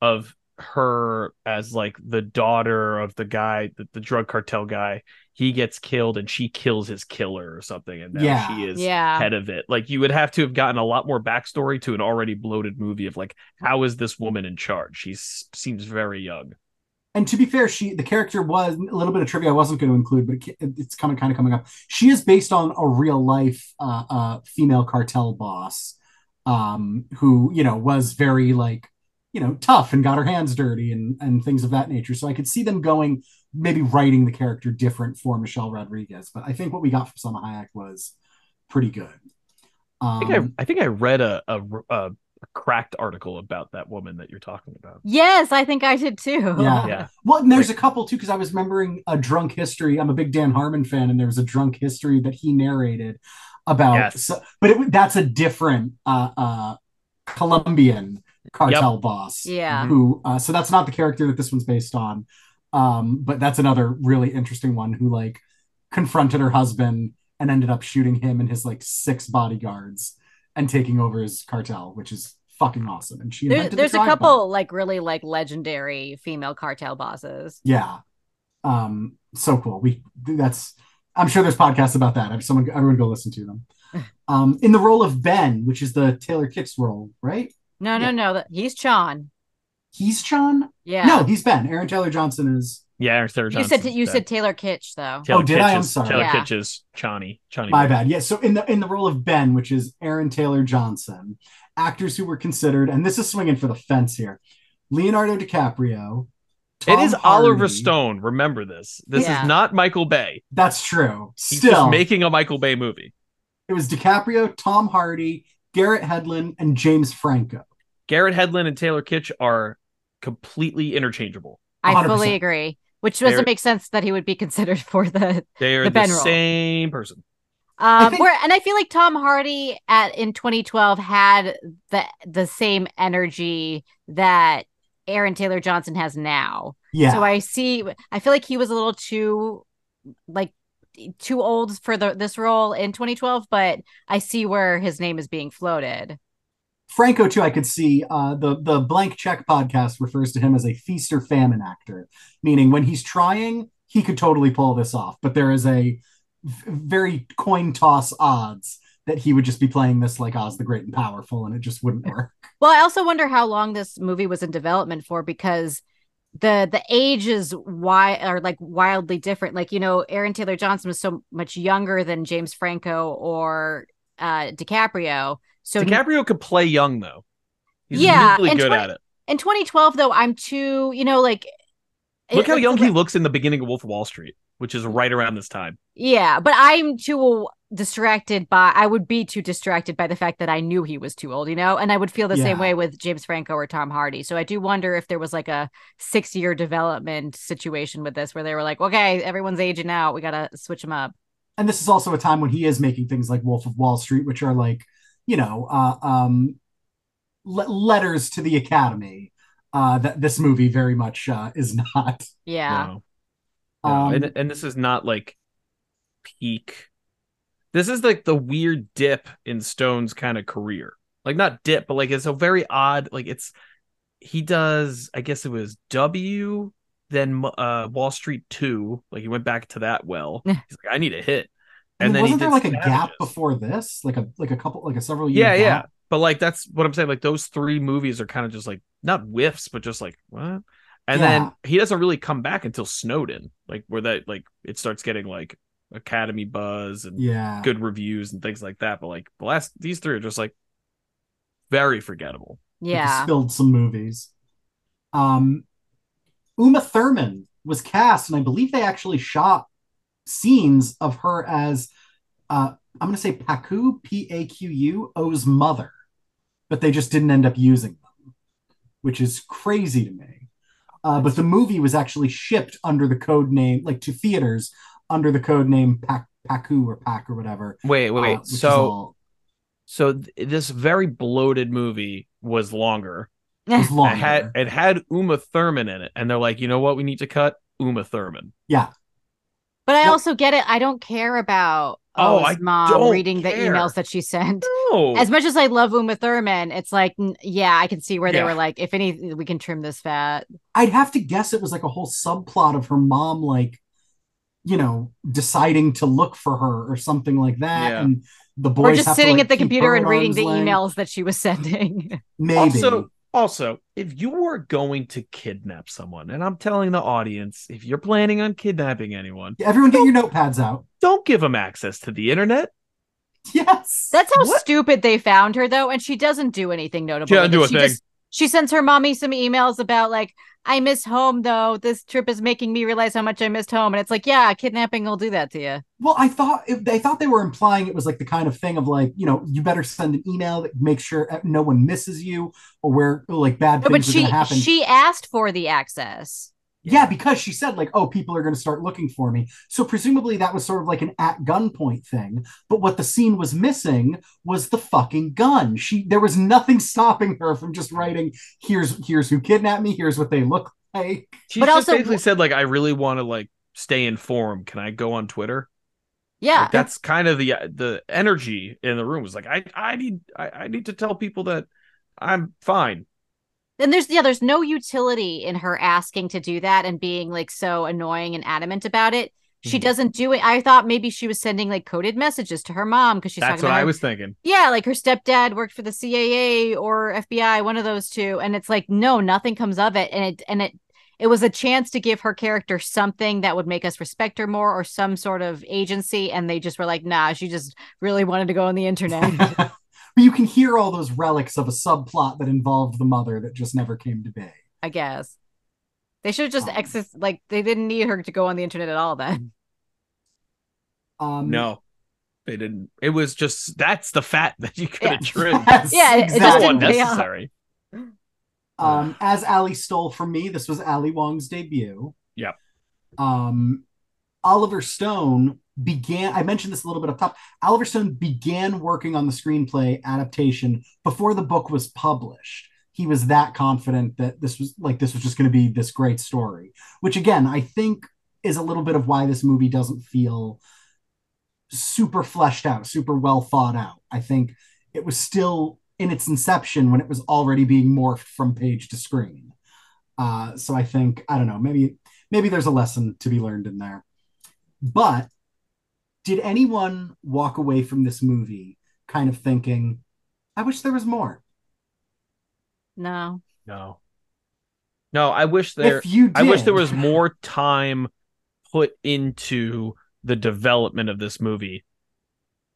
of her as like the daughter of the guy, the, the drug cartel guy. He gets killed and she kills his killer or something, and now Yeah. she is Yeah. head of it. Like you would have to have gotten a lot more backstory to an already bloated movie of like how is this woman in charge? She seems very young. And to be fair, she the character was a little bit of trivia I wasn't going to include, but it, it's coming kind of coming up. She is based on a real life uh, uh, female cartel boss, um, who you know was very like you know tough and got her hands dirty and and things of that nature. So I could see them going maybe writing the character different for Michelle Rodriguez, but I think what we got from Salma Hayek was pretty good. I think Um, I, I think I read a, a a cracked article about that woman that you're talking about. Yes, I think I did too. Yeah. Yeah. Well, and there's a couple too, because I was remembering a drunk history. I'm a big Dan Harmon fan, and there was a drunk history that he narrated about. Yes. So, but it, that's a different uh, uh, Colombian cartel boss. Yeah. Who? Uh, so that's not the character that this one's based on. Um, but that's another really interesting one who like confronted her husband and ended up shooting him and his like six bodyguards and taking over his cartel, which is fucking awesome. And she There, invented the there's a drive-by. couple like really like legendary female cartel bosses. Yeah. Um, so cool. We that's I'm sure there's podcasts about that. If someone everyone go listen to them. Um, in the role of Ben, which is the Taylor Kitsch role, right? No, no, Yeah. no. that- He's Chon. He's Chon. Yeah. No, he's Ben. Aaron Taylor Johnson is. Yeah, Aaron Taylor you said Johnson's you dead. said Taylor Kitsch though. Taylor Oh, did I? Kitsch I'm sorry. Taylor Yeah. Kitsch is Chani. Chani. My Boy. bad. Yeah. So in the in the role of Ben, which is Aaron Taylor Johnson, actors who were considered, and this is swinging for the fence here: Leonardo DiCaprio. It Tom is Oliver Stone. Remember this. This Yeah. is not Michael Bay. That's true. He's Still, just making a Michael Bay movie. it was DiCaprio, Tom Hardy, Garrett Hedlund, and James Franco. Garrett Hedlund and Taylor Kitsch are completely interchangeable. I 100%. fully agree. Which doesn't They're- make sense that he would be considered for the They are The the, role. same person. um think- where and I feel like Tom Hardy at in 2012 had the the same energy that Aaron Taylor Johnson has now. Yeah. So I see I feel like he was a little too like too old for the this role in 2012, but I see where his name is being floated. Franco too, I could see uh, the the blank check podcast refers to him as a feast or famine actor, meaning when he's trying, he could totally pull this off, but there is a v- very coin toss odds that he would just be playing this like Oz the Great and Powerful, and it just wouldn't work. Well, I also wonder how long this movie was in development for because the the ages why are like wildly different. Like you know, Aaron Taylor Johnson was so much younger than James Franco or uh DiCaprio. So DiCaprio could play young though. He's Yeah, really good 20 at it. in 2012, though, I'm too you know like Look it- how young the- he looks in the beginning of Wolf of Wall Street, which is right around this time. Yeah, but I'm too distracted by I would be too distracted by the fact that I knew he was too old, you know, and I would feel the same way with James Franco or Tom Hardy. So I do wonder if there was like a six year development situation with this where they were like, okay, everyone's aging out, we gotta switch them up. And this is also a time when he is making things like Wolf of Wall Street, which are like, you know, uh, um, le- letters to the Academy. Uh, that this movie very much uh, is not. Yeah. No. No, Um, and, and this is not like peak. This is like the weird dip in Stone's kind of career. Like not dip, but like it's a very odd. Like it's he does. I guess it was W, then uh Wall Street Two. Like he went back to that well. He's like, I need a hit. And, And then wasn't he there did like a gap before this, like a like a couple, like a several year Yeah, yeah. But like that's what I'm saying. Like those three movies are kind of just like not whiffs, but just like what? And Yeah. then he doesn't really come back until Snowden, like where that like it starts getting like Academy buzz and Yeah. good reviews and things like that. But like the last these three are just like very forgettable. Like, Yeah. spilled some movies. Um, Uma Thurman was cast, and I believe they actually shot scenes of her as uh, I'm going to say Paqu P A Q U O's mother, but they just didn't end up using them, which is crazy to me. Uh, but the movie was actually shipped under the code name, like to theaters under the code name Pac- Paqu or Pac or whatever. Wait, wait, uh, wait. which is so all- so th- this very bloated movie was longer. was It had it had Uma Thurman in it, and they're like, you know what, we need to cut Uma Thurman. yeah, But I Yep. also get it. I don't care about Oh, oh O's I mom don't reading the emails that she sent. No, As much as I love Uma Thurman, it's like, yeah, I can see where they were like, if any, we can trim this fat. I'd have to guess it was like a whole subplot of her mom, like, you know, deciding to look for her or something like that. Yeah. And the boys or just have to, sitting like, at the computer and reading the length. emails that she was sending. Maybe. Also, also, if you were going to kidnap someone, and I'm telling the audience, if you're planning on kidnapping anyone, Everyone get your notepads out. don't give them access to the internet. Yes. That's how What? stupid they found her, though, and she doesn't do anything notable. She doesn't do a she thing. Just, she sends her mommy some emails about like, I miss home though. This trip is making me realize how much I missed home, and it's like, yeah, kidnapping will do that to you. Well, I thought they thought they were implying it was like the kind of thing of like, you know, you better send an email that makes sure uh, no one misses you or where like bad No, things but are she happen. she asked for the access. Yeah, because she said like, "Oh, people are going to start looking for me." So presumably that was sort of like an at gunpoint thing. But what the scene was missing was the fucking gun. She there was nothing stopping her from just writing, "Here's here's who kidnapped me. Here's what they look like." She But just also- basically said, like, I really want to like stay informed. Can I go on Twitter? Yeah, Like, that's kind of the the energy in the room. Was like, I I need I, I need to tell people that I'm fine. And there's yeah, there's no utility in her asking to do that and being like so annoying and adamant about it. she Mhm. doesn't do it. I thought maybe she was sending like coded messages to her mom because she's That's talking what I her- was thinking. yeah, like her stepdad worked for the CAA or FBI, one of those two, and it's like no, nothing comes of it, and it and it it was a chance to give her character something that would make us respect her more or some sort of agency, and they just were like, nah, she just really wanted to go on the internet. But you can hear all those relics of a subplot that involved the mother that just never came to be. I guess they should have just Um, access like they didn't need her to go on the internet at all. Then Um, No, they didn't. It was just that's the fat that you could have Yeah. trimmed. Yes, Yeah, it- it so exactly. didn't pay off. unnecessary. Um, as Allie stole from me, this was Ali Wong's debut. Yep. Um, Oliver Stone began. I mentioned this a little bit up top. Oliver Stone began working on the screenplay adaptation before the book was published. He was that confident that this was like this was just going to be this great story, which again I think is a little bit of why this movie doesn't feel super fleshed out, super well thought out. I think it was still in its inception when it was already being morphed from page to screen. Uh, so I think I don't know, maybe maybe there's a lesson to be learned in there. But did anyone walk away from this movie kind of thinking, I wish there was more? no, No, no. I wish there. if you did, I wish there was more time put into the development of this movie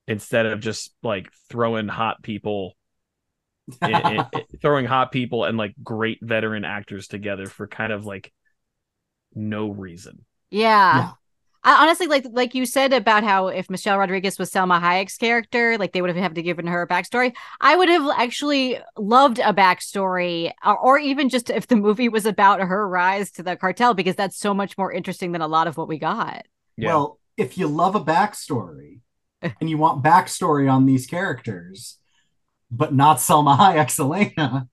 instead of just like throwing hot people it- it- it- throwing hot people and like great veteran actors together for kind of like no reason. yeah. Yeah. I honestly like like you said about how if Michelle Rodriguez was Salma Hayek's character, like they would have had to given her a backstory. I would have actually loved a backstory, or, or even just if the movie was about her rise to the cartel, because that's so much more interesting than a lot of what we got. Yeah. Well, if you love a backstory and you want backstory on these characters, but not Salma Hayek's Elena,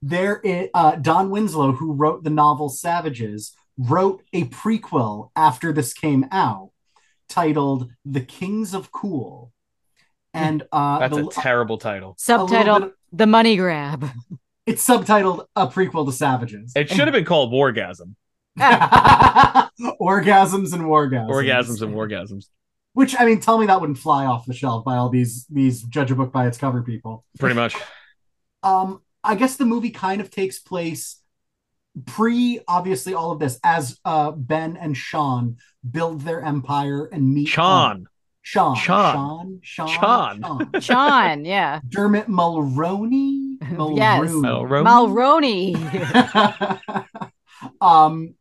there is uh, Don Winslow, who wrote the novel Savages, wrote a prequel after this came out titled The Kings of Cool. And uh, That's the, a terrible title. Subtitle: bit- The Money Grab. it's subtitled A Prequel to Savages. It should have been called Wargasm. Orgasms and Wargasms. Orgasms and Wargasms. Which I mean, tell me that wouldn't fly off the shelf by all these these judge a book by its cover people. Pretty much. Um, I guess the movie kind of takes place pre obviously all of this as uh Ben and Chon build their empire and meet Sean. Sean Sean. Sean Sean Sean. Sean. Sean, yeah. Dermot Mulroney Yes. Mulrooney. Mulroney. Mulroney. um,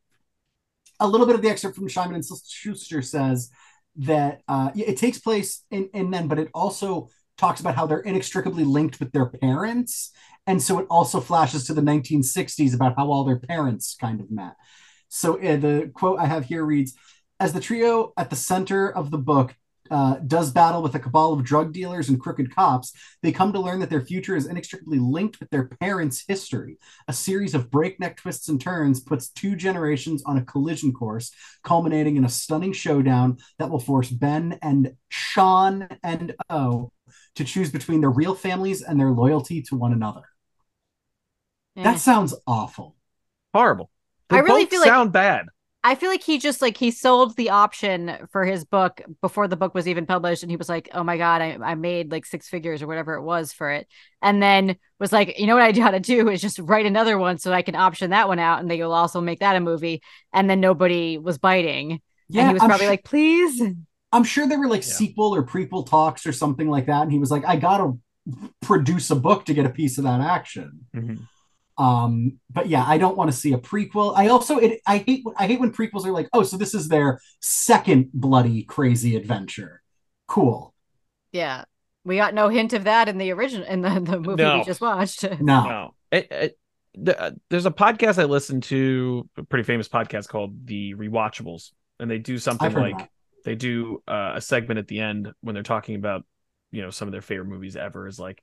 a little bit of the excerpt from Simon and Schuster says that uh, it takes place in, in then, but it also talks about how they're inextricably linked with their parents. And so it also flashes to the 1960s about how all their parents kind of met. So uh, the quote I have here reads As the trio at the center of the book uh, does battle with a cabal of drug dealers and crooked cops, they come to learn that their future is inextricably linked with their parents' history. A series of breakneck twists and turns puts two generations on a collision course, culminating in a stunning showdown that will force Ben and Chon and O to choose between their real families and their loyalty to one another. Yeah. That sounds awful. Horrible. They I really both feel like- sound bad. I feel like he just like he sold the option for his book before the book was even published, and he was like, "Oh my god, I, I made like six figures or whatever it was for it," and then was like, "You know what I got to do is just write another one so I can option that one out, and they will also make that a movie." And then nobody was biting, Yeah, and he was I'm probably su- like, "Please." I'm sure there were like Yeah. sequel or prequel talks or something like that, and he was like, "I gotta produce a book to get a piece of that action." Mhm. Um, but yeah, I don't want to see a prequel. I also it, I hate I hate when prequels are like, "Oh, so this is their second bloody crazy adventure." Cool. Yeah, we got no hint of that in the original in the, the movie No. we just watched. No. No. It, it, the, uh, there's a podcast I listen to, a pretty famous podcast called The Rewatchables, and they do something I've heard of like that. they do uh, a segment at the end when they're talking about you know some of their favorite movies ever is like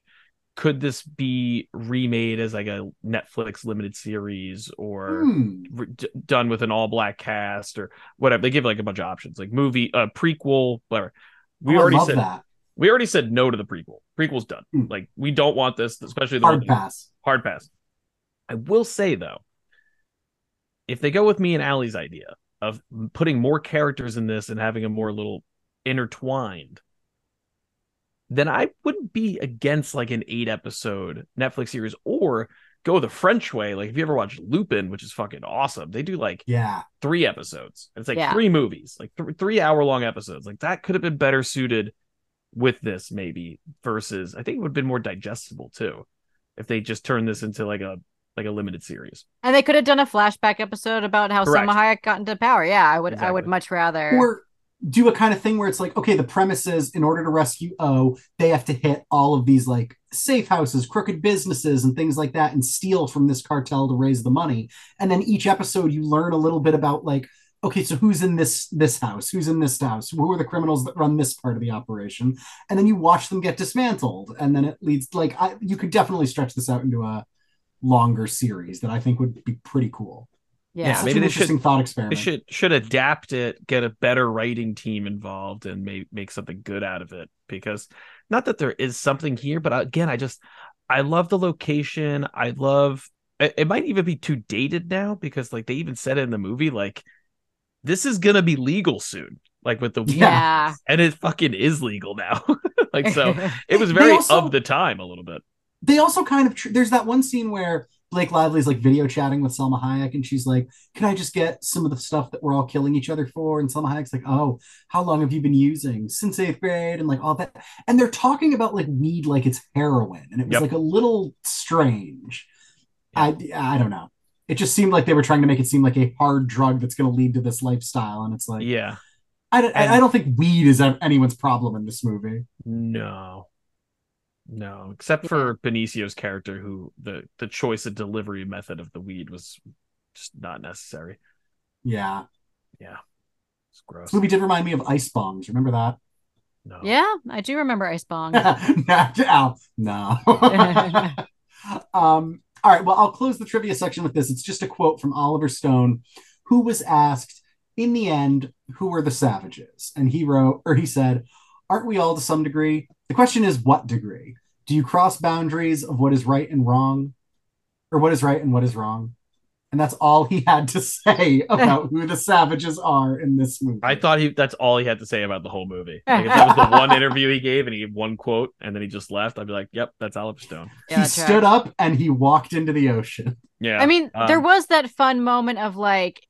could this be remade as like a netflix limited series or Hmm. re- done with an all black cast or whatever they give like a bunch of options like movie uh prequel whatever we I already said that. we already said no to the prequel prequel's done Hmm. like we don't want this especially the Hard one- pass. hard pass i will say though if they go with me and Allie's idea of putting more characters in this and having them more little intertwined, then I wouldn't be against like an eight episode Netflix series or go the French way. Like if you ever watched Lupin, which is fucking awesome, they do like Yeah. three episodes. It's like Yeah. three movies, like th- three hour long episodes. Like that could have been better suited with this, maybe versus I think it would have been more digestible too if they just turned this into like a like a limited series. And they could have done a flashback episode about how Correct. Salma Hayek got into power. Yeah, I would. I would much rather. Or do a kind of thing where it's like, okay, the premise is in order to rescue O, they have to hit all of these like safe houses, crooked businesses, and things like that, and steal from this cartel to raise the money. And then each episode, you learn a little bit about like, okay, so who's in this this house? Who's in this house? Who are the criminals that run this part of the operation? And then you watch them get dismantled, and then it leads like I, you could definitely stretch this out into a longer series that I think would be pretty cool. Yeah. It's such maybe they should- interesting thought They should should adapt it, get a better writing team involved, and make make something good out of it. Because not that there is something here, but again, I just I love the location. I love it, it might even be too dated now because like they even said it in the movie, like this is gonna be legal soon, like with the weed. Yeah. and it fucking is legal now. like so, it was very also- of the time a little bit. they also kind of tr- there's that one scene where Blake Lively's like video chatting with Salma Hayek and she's like, "Can I just get some of the stuff that we're all killing each other for?" And Salma Hayek's like, "Oh, how long have you been using since eighth grade?" And like all that, and they're talking about like weed like it's heroin, and it was Yep. like a little strange. I I don't know. It just seemed like they were trying to make it seem like a hard drug that's going to lead to this lifestyle, and it's like, Yeah, I don't, And- I don't think weed is anyone's problem in this movie. No. No, except for Benicio's character, who the the choice of delivery method of the weed was just not necessary. Yeah, Yeah, it's gross. this movie did remind me of Ice Bombs. Remember that? No. Yeah, I do remember Ice Bong. no, no. um, all right. Well, I'll close the trivia section with this. It's just a quote from Oliver Stone, who was asked in the end, who were the savages? And he wrote, or he said, Aren't we all to some degree? The question is, what degree? Do you cross boundaries of what is right and wrong? Or what is right and what is wrong? And that's all he had to say about who the savages are in this movie. I thought he that's all he had to say about the whole movie. Like, if that was the one interview he gave and he gave one quote and then he just left, I'd be like, Yep, that's Oliver Stone. Yeah, he that's right. stood up and he walked into the ocean. Yeah. I mean, there um, was that fun moment of like,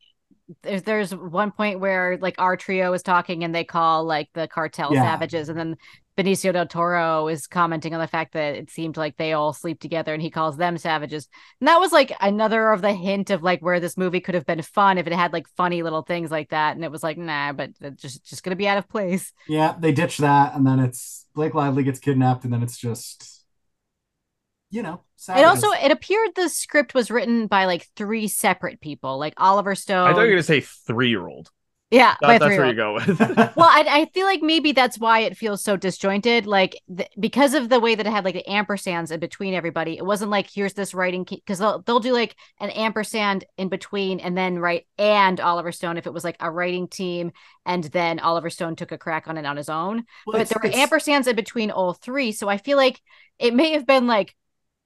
there's, there's one point where like our trio is talking and they call like the cartel Yeah. savages, and then Benicio del Toro is commenting on the fact that it seemed like they all sleep together and he calls them savages. And that was like another of the hint of like where this movie could have been fun if it had like funny little things like that. And it was like, nah, but it's just just gonna be out of place. Yeah, they ditch that, and then it's Blake Lively gets kidnapped, and then it's just, you know, It also it appeared the script was written by like three separate people, like Oliver Stone. I thought you were gonna say three year old. Yeah, by a that's where you go with. well I, I feel like maybe that's why it feels so disjointed like th- because of the way that it had like the ampersands in between everybody it wasn't like here's this writing because they'll, they'll do like an ampersand in between and then write and oliver stone if it was like a writing team and then oliver stone took a crack on it on his own Well, but there were ampersands in between all three so i feel like it may have been like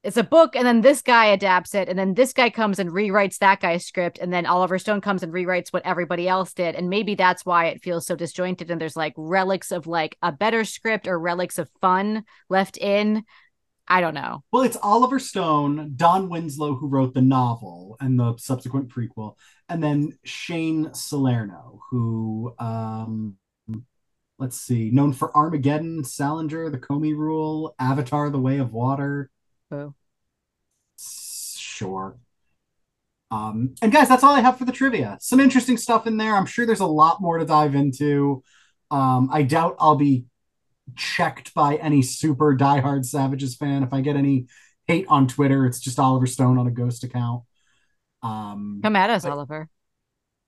it's a book and then this guy adapts it and then this guy comes and rewrites that guy's script and then Oliver Stone comes and rewrites what everybody else did and maybe that's why it feels so disjointed and there's like relics of like a better script or relics of fun left in I don't know. Well, it's Oliver Stone, Don Winslow, who wrote the novel and the subsequent prequel, and then Shane Salerno, who, um, let's see, known for Armageddon, Salinger, The Comey Rule, Avatar: The Way of Water. Boo. Sure. Um, and guys, that's all I have for the trivia. Some interesting stuff in there. I'm sure there's a lot more to dive into. Um, I doubt I'll be checked by any super diehard Savages fan. If I get any hate on Twitter, it's just Oliver Stone on a ghost account. Um, Come at us, but- Oliver.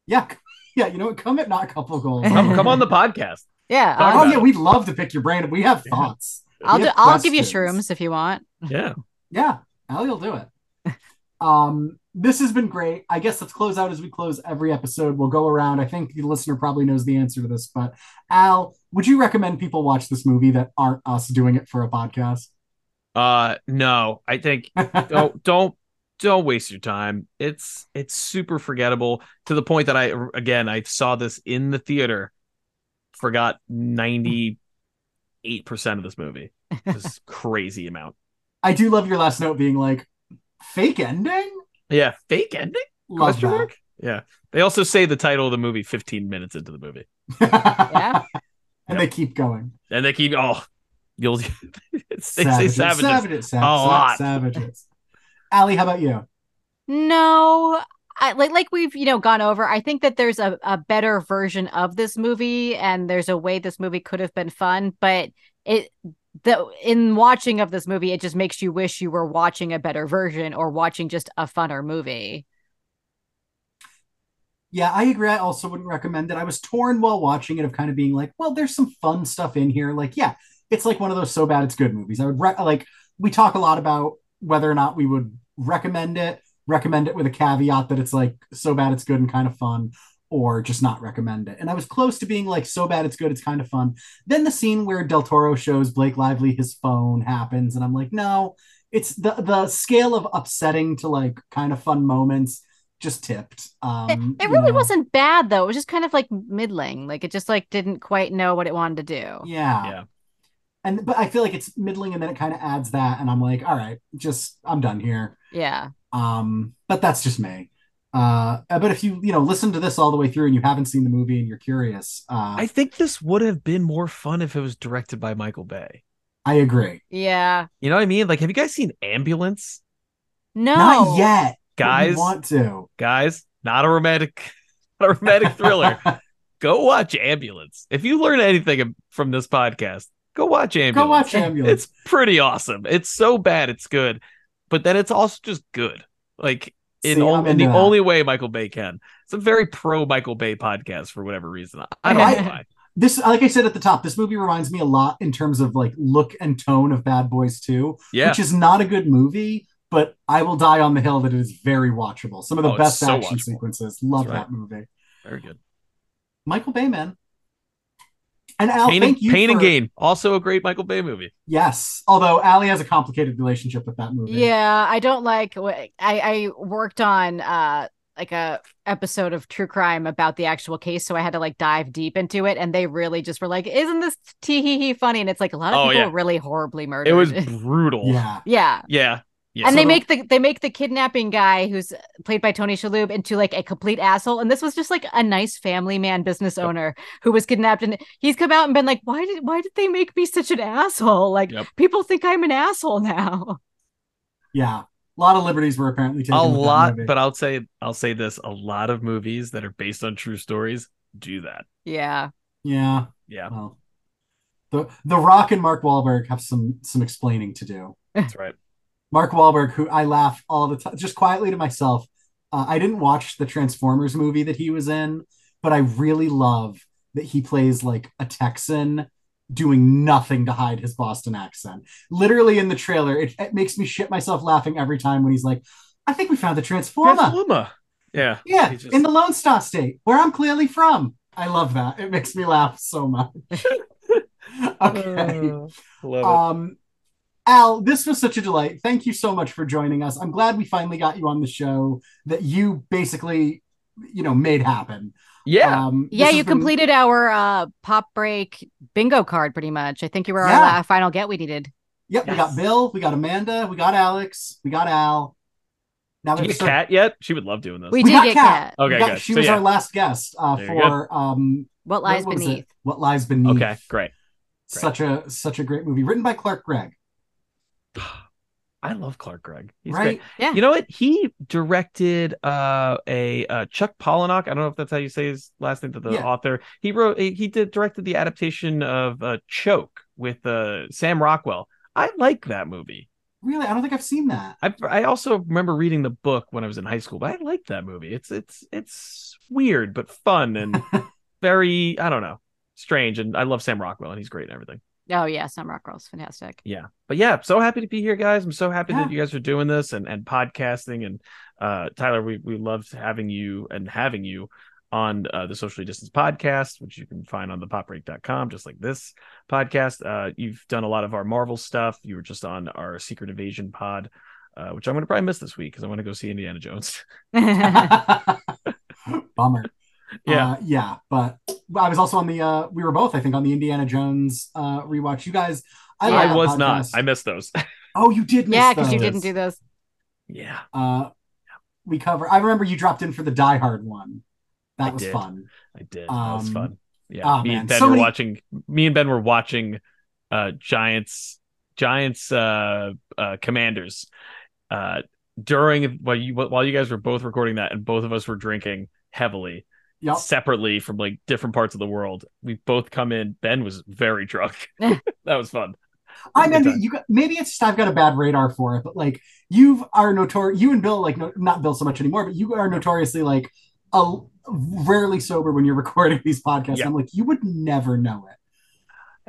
yeah, yeah. You know what? Come at not couple goals. come, come on the podcast. Yeah, Talk oh yeah, it. we'd love to pick your brain. We have thoughts. I'll, We do, have I'll give you shrooms if you want. Yeah. Yeah, Allie will do it. um, this has been great. I guess let's close out as we close every episode. We'll go around. I think the listener probably knows the answer to this, but Al, would you recommend people watch this movie that aren't us doing it for a podcast? Uh no, I think don't don't don't waste your time. It's it's super forgettable to the point that I again I saw this in the theater, forgot ninety eight percent of this movie. This crazy amount. I do love your last note being like fake ending. Yeah, fake ending? Love Question that. mark? Yeah. They also say the title of the movie 15 minutes into the movie. Yeah. and they keep going. And they keep oh you'll they say Savages, savages. savages, sav- a lot. savages. Allie, how about you? No, I like like we've you know gone over. I think that there's a, a better version of this movie, and there's a way this movie could have been fun, but it the in watching of this movie, it just makes you wish you were watching a better version or watching just a funner movie. Yeah, I agree. I also wouldn't recommend it. I was torn while watching it of kind of being like, well, there's some fun stuff in here. Like, yeah, it's like one of those so bad it's good movies. I would re- like we talk a lot about whether or not we would recommend it, recommend it with a caveat that it's like so bad it's good and kind of fun, or just not recommend it. And I was close to being like so bad it's good, it's kind of fun. Then the scene where Del Toro shows Blake Lively his phone happens, and I'm like, no, it's the the scale of upsetting to like kind of fun moments just tipped. Um, It you really know. wasn't bad though. It was just kind of like middling. Like it just like didn't quite know what it wanted to do. Yeah. Yeah. And but I feel like it's middling and then it kind of adds that and I'm like, all right, just I'm done here. Yeah. Um, but that's just me. Uh, but if you, you know, listen to this all the way through and you haven't seen the movie and you're curious, uh, I think this would have been more fun if it was directed by Michael Bay. I agree. Yeah. You know what I mean? Like, have you guys seen Ambulance? No. Not yet. Guys, want to. guys, not a romantic, not a romantic thriller. go watch Ambulance. If you learn anything from this podcast, go watch Ambulance. Go watch Ambulance. It's pretty awesome. It's so bad it's good, but then it's also just good. Like in, See, I'm in the only way Michael Bay can. It's a very pro Michael Bay podcast for whatever reason. I don't know why. This, like I said at the top, this movie reminds me a lot in terms of like look and tone of Bad Boys 2, Yeah. which is not a good movie, but I will die on the hill that it is very watchable. Some of the Oh, best so action watchable. sequences. Love right. that movie. Very good. Michael Bay, man. And Al, Pain, thank and, you Pain and Gain, also a great Michael Bay movie. Yes, although Allie has a complicated relationship with that movie. Yeah, I don't like. wh- I I worked on uh like a episode of True Crime about the actual case, so I had to like dive deep into it, and they really just were like, "Isn't this tee hee hee funny?" And it's like a lot of Oh, people yeah. really horribly murdered. It was brutal. Yeah. yeah. Yeah. Yeah. and So they the- make the they make the kidnapping guy who's played by Tony Shalhoub into like a complete asshole. And this was just like a nice family man business Yep. owner who was kidnapped, and he's come out and been like, "Why did why did they make me such an asshole? Like Yep. people think I'm an asshole now." Yeah. A lot of liberties were apparently taken. a with that lot, movie. but I'll say I'll say this: a lot of movies that are based on true stories do that. Yeah. yeah. Yeah, Well, the The Rock and Mark Wahlberg have some some explaining to do. that's right. Mark Wahlberg, who I laugh all the time, just quietly to myself. Uh, I didn't watch the Transformers movie that he was in, but I really love that he plays like a Texan doing nothing to hide his Boston accent. Literally in the trailer, it, it makes me shit myself laughing every time when he's like, I think we found the Transformer. Transformer. Yeah, Yeah, just- in the Lone Star State, where I'm clearly from. I love that. It makes me laugh so much. okay. Love Um, Al, this was such a delight. Thank you so much for joining us. I'm glad we finally got you on the show that you basically, you know, made happen. Yeah, Um, Yeah, you been- completed our uh pop break bingo card pretty much. I think you were Yeah. our la- final get we needed. Yep, we got Bill, we got Amanda, we got Alex, we got Al. Now Did we you have Cat yet? She would love doing this. We We did got get Kat. Cat. Okay, got- good. She So, was yeah. our last guest uh, for um, What lies what was it? beneath? What lies beneath. okay, great. Such a such a great movie, written by Clark Gregg. I love Clark Gregg. He's right? great. Yeah. You know what? He directed uh, a uh, Chuck Palahniuk. I don't know if that's how you say his last name. To the Yeah. author. He wrote. He did directed the adaptation of uh, Choke with uh, Sam Rockwell. I like that movie. Really, I don't think I've seen that. I I also remember reading the book when I was in high school, but I like that movie. It's it's it's weird but fun and very I don't know strange. And I love Sam Rockwell and he's great and everything. Oh yeah, Sam Rockwell's fantastic. Yeah, but yeah, so happy to be here, guys. I'm so happy Yeah. that you guys are doing this and and podcasting. And uh, Tyler, we we loved having you and having you on uh, the Socially Distance podcast, which you can find on the popbreak.com, just like this podcast. Uh, you've done a lot of our Marvel stuff. You were just on our Secret Invasion pod uh, which I'm going to probably miss this week because I want to go see Indiana Jones. Bummer. Yeah. Uh, yeah. But I was also on the, uh, we were both, I think, on the Indiana Jones uh, rewatch. You guys, I, I, love that was not. I missed those. Oh, you did miss yeah, because you didn't do those. yeah. Uh, we cover. I remember you dropped in for the Die Hard one. That I was did. fun. I did. That was Um, fun. Yeah. oh, me man, and Ben so were many- watching. Me and Ben were watching uh, Giants. Giants. Uh, uh, Commanders. Uh, during while you while you guys were both recording that, and both of us were drinking heavily Yep. separately from like different parts of the world. We both come in. Ben was very drunk. that was fun. I mean, you got, maybe it's just I've got a bad radar for it, but like you are notorious. You and Bill, like no, not Bill so much anymore, but you are notoriously like a rarely sober when you're recording these podcasts. Yeah. I'm like, you would never know it.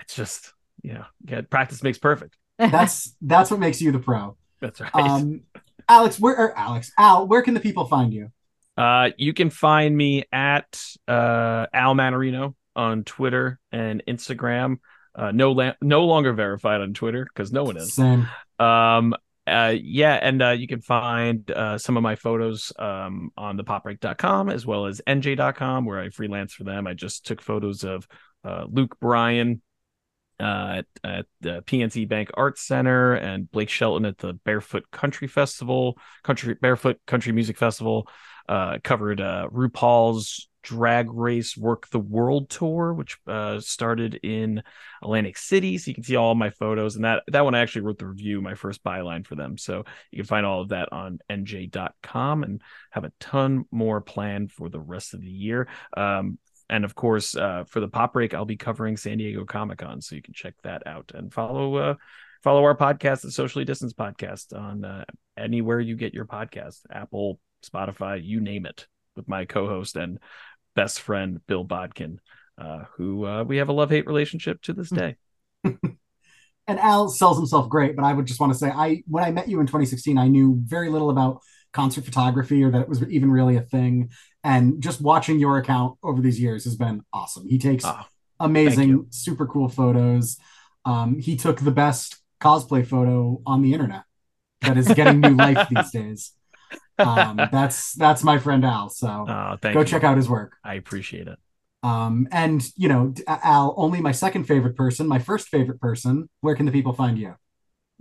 It's just you know, yeah, practice makes perfect. That's that's what makes you the pro. That's right. Um, Alex, where or Alex Al, where can the people find you? Uh, you can find me at uh, Al Manarino on Twitter and Instagram. Uh, no, la- no longer verified on Twitter because no one is. Same. Um, uh, yeah, and uh, you can find uh, some of my photos um, on the popbreak.com as well as nj.com where I freelance for them. I just took photos of uh, Luke Bryan at, at the PNC Bank Arts Center and Blake Shelton at the Barefoot Country Festival, Country Barefoot Country Music Festival. Uh, covered uh, RuPaul's Drag Race Work the World tour, which uh, started in Atlantic City. So you can see all my photos, and that that one I actually wrote the review, my first byline for them. So you can find all of that on nj.com and have a ton more planned for the rest of the year. Um, and of course, uh, for the pop break, I'll be covering San Diego Comic Con, so you can check that out and follow uh, follow our podcast, the Socially Distance Podcast, on uh, anywhere you get your podcast, Apple, Spotify, you name it, with my co-host and best friend Bill Bodkin, uh, who uh, we have a love hate relationship to this day. And Al sells himself great, but I would just want to say, I when I met you in 2016, I knew very little about concert photography or that it was even really a thing. And just watching your account over these years has been awesome. He takes Oh, amazing, super cool photos. Um, he took the best cosplay photo on the internet that is getting new life these days. Um, that's that's my friend Al. So thank go you. check out his work. I appreciate it. Um, and you know, Al, only my second favorite person, my first favorite person. Where can the people find you?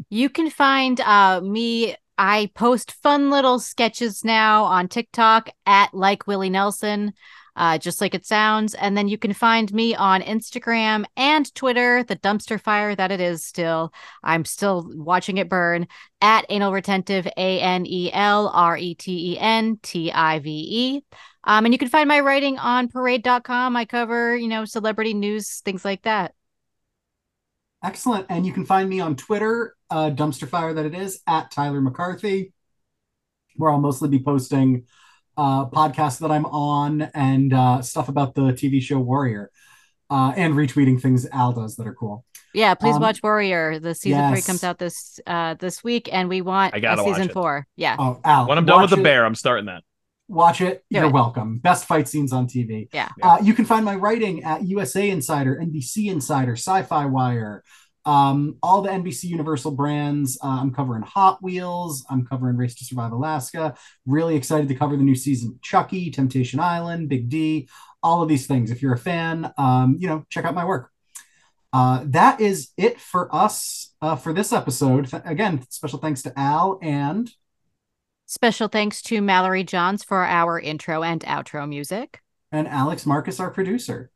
You can find uh, me. I post fun little sketches now on TikTok at like Willie Nelson, uh, just like it sounds. And then you can find me on Instagram and Twitter, the dumpster fire that it is still. I'm still watching it burn at anal retentive, A N E L R E T E N T I V E. Um, and you can find my writing on parade.com. I cover, you know, celebrity news, things like that. Excellent. And you can find me on Twitter, uh, dumpster fire that it is, at Tyler McCarthy, where I'll mostly be posting uh, podcasts that I'm on and uh, stuff about the TV show Warrior uh, and retweeting things Al does that are cool. Yeah, please Um, watch Warrior. The season three comes out this uh this week, and we want I a gotta season four. Yeah, Oh, Al. When I'm done with watch the it- bear, I'm starting that. Watch it. Do You're it. welcome. Best fight scenes on TV. yeah. Uh, you can find my writing at USA Insider, NBC Insider, SYFY Wire, um, all the NBC Universal brands. Uh, I'm covering Hot Wheels. I'm covering Race to Survive Alaska. Really excited to cover the new season Chucky, Temptation Island, Big D, all of these things. If you're a fan, um, you know, check out my work. Uh, that is it for us uh, for this episode. Th- again, special thanks to Al and Special thanks to Mallory Johns for our intro and outro music. And Alex Marcus, our producer.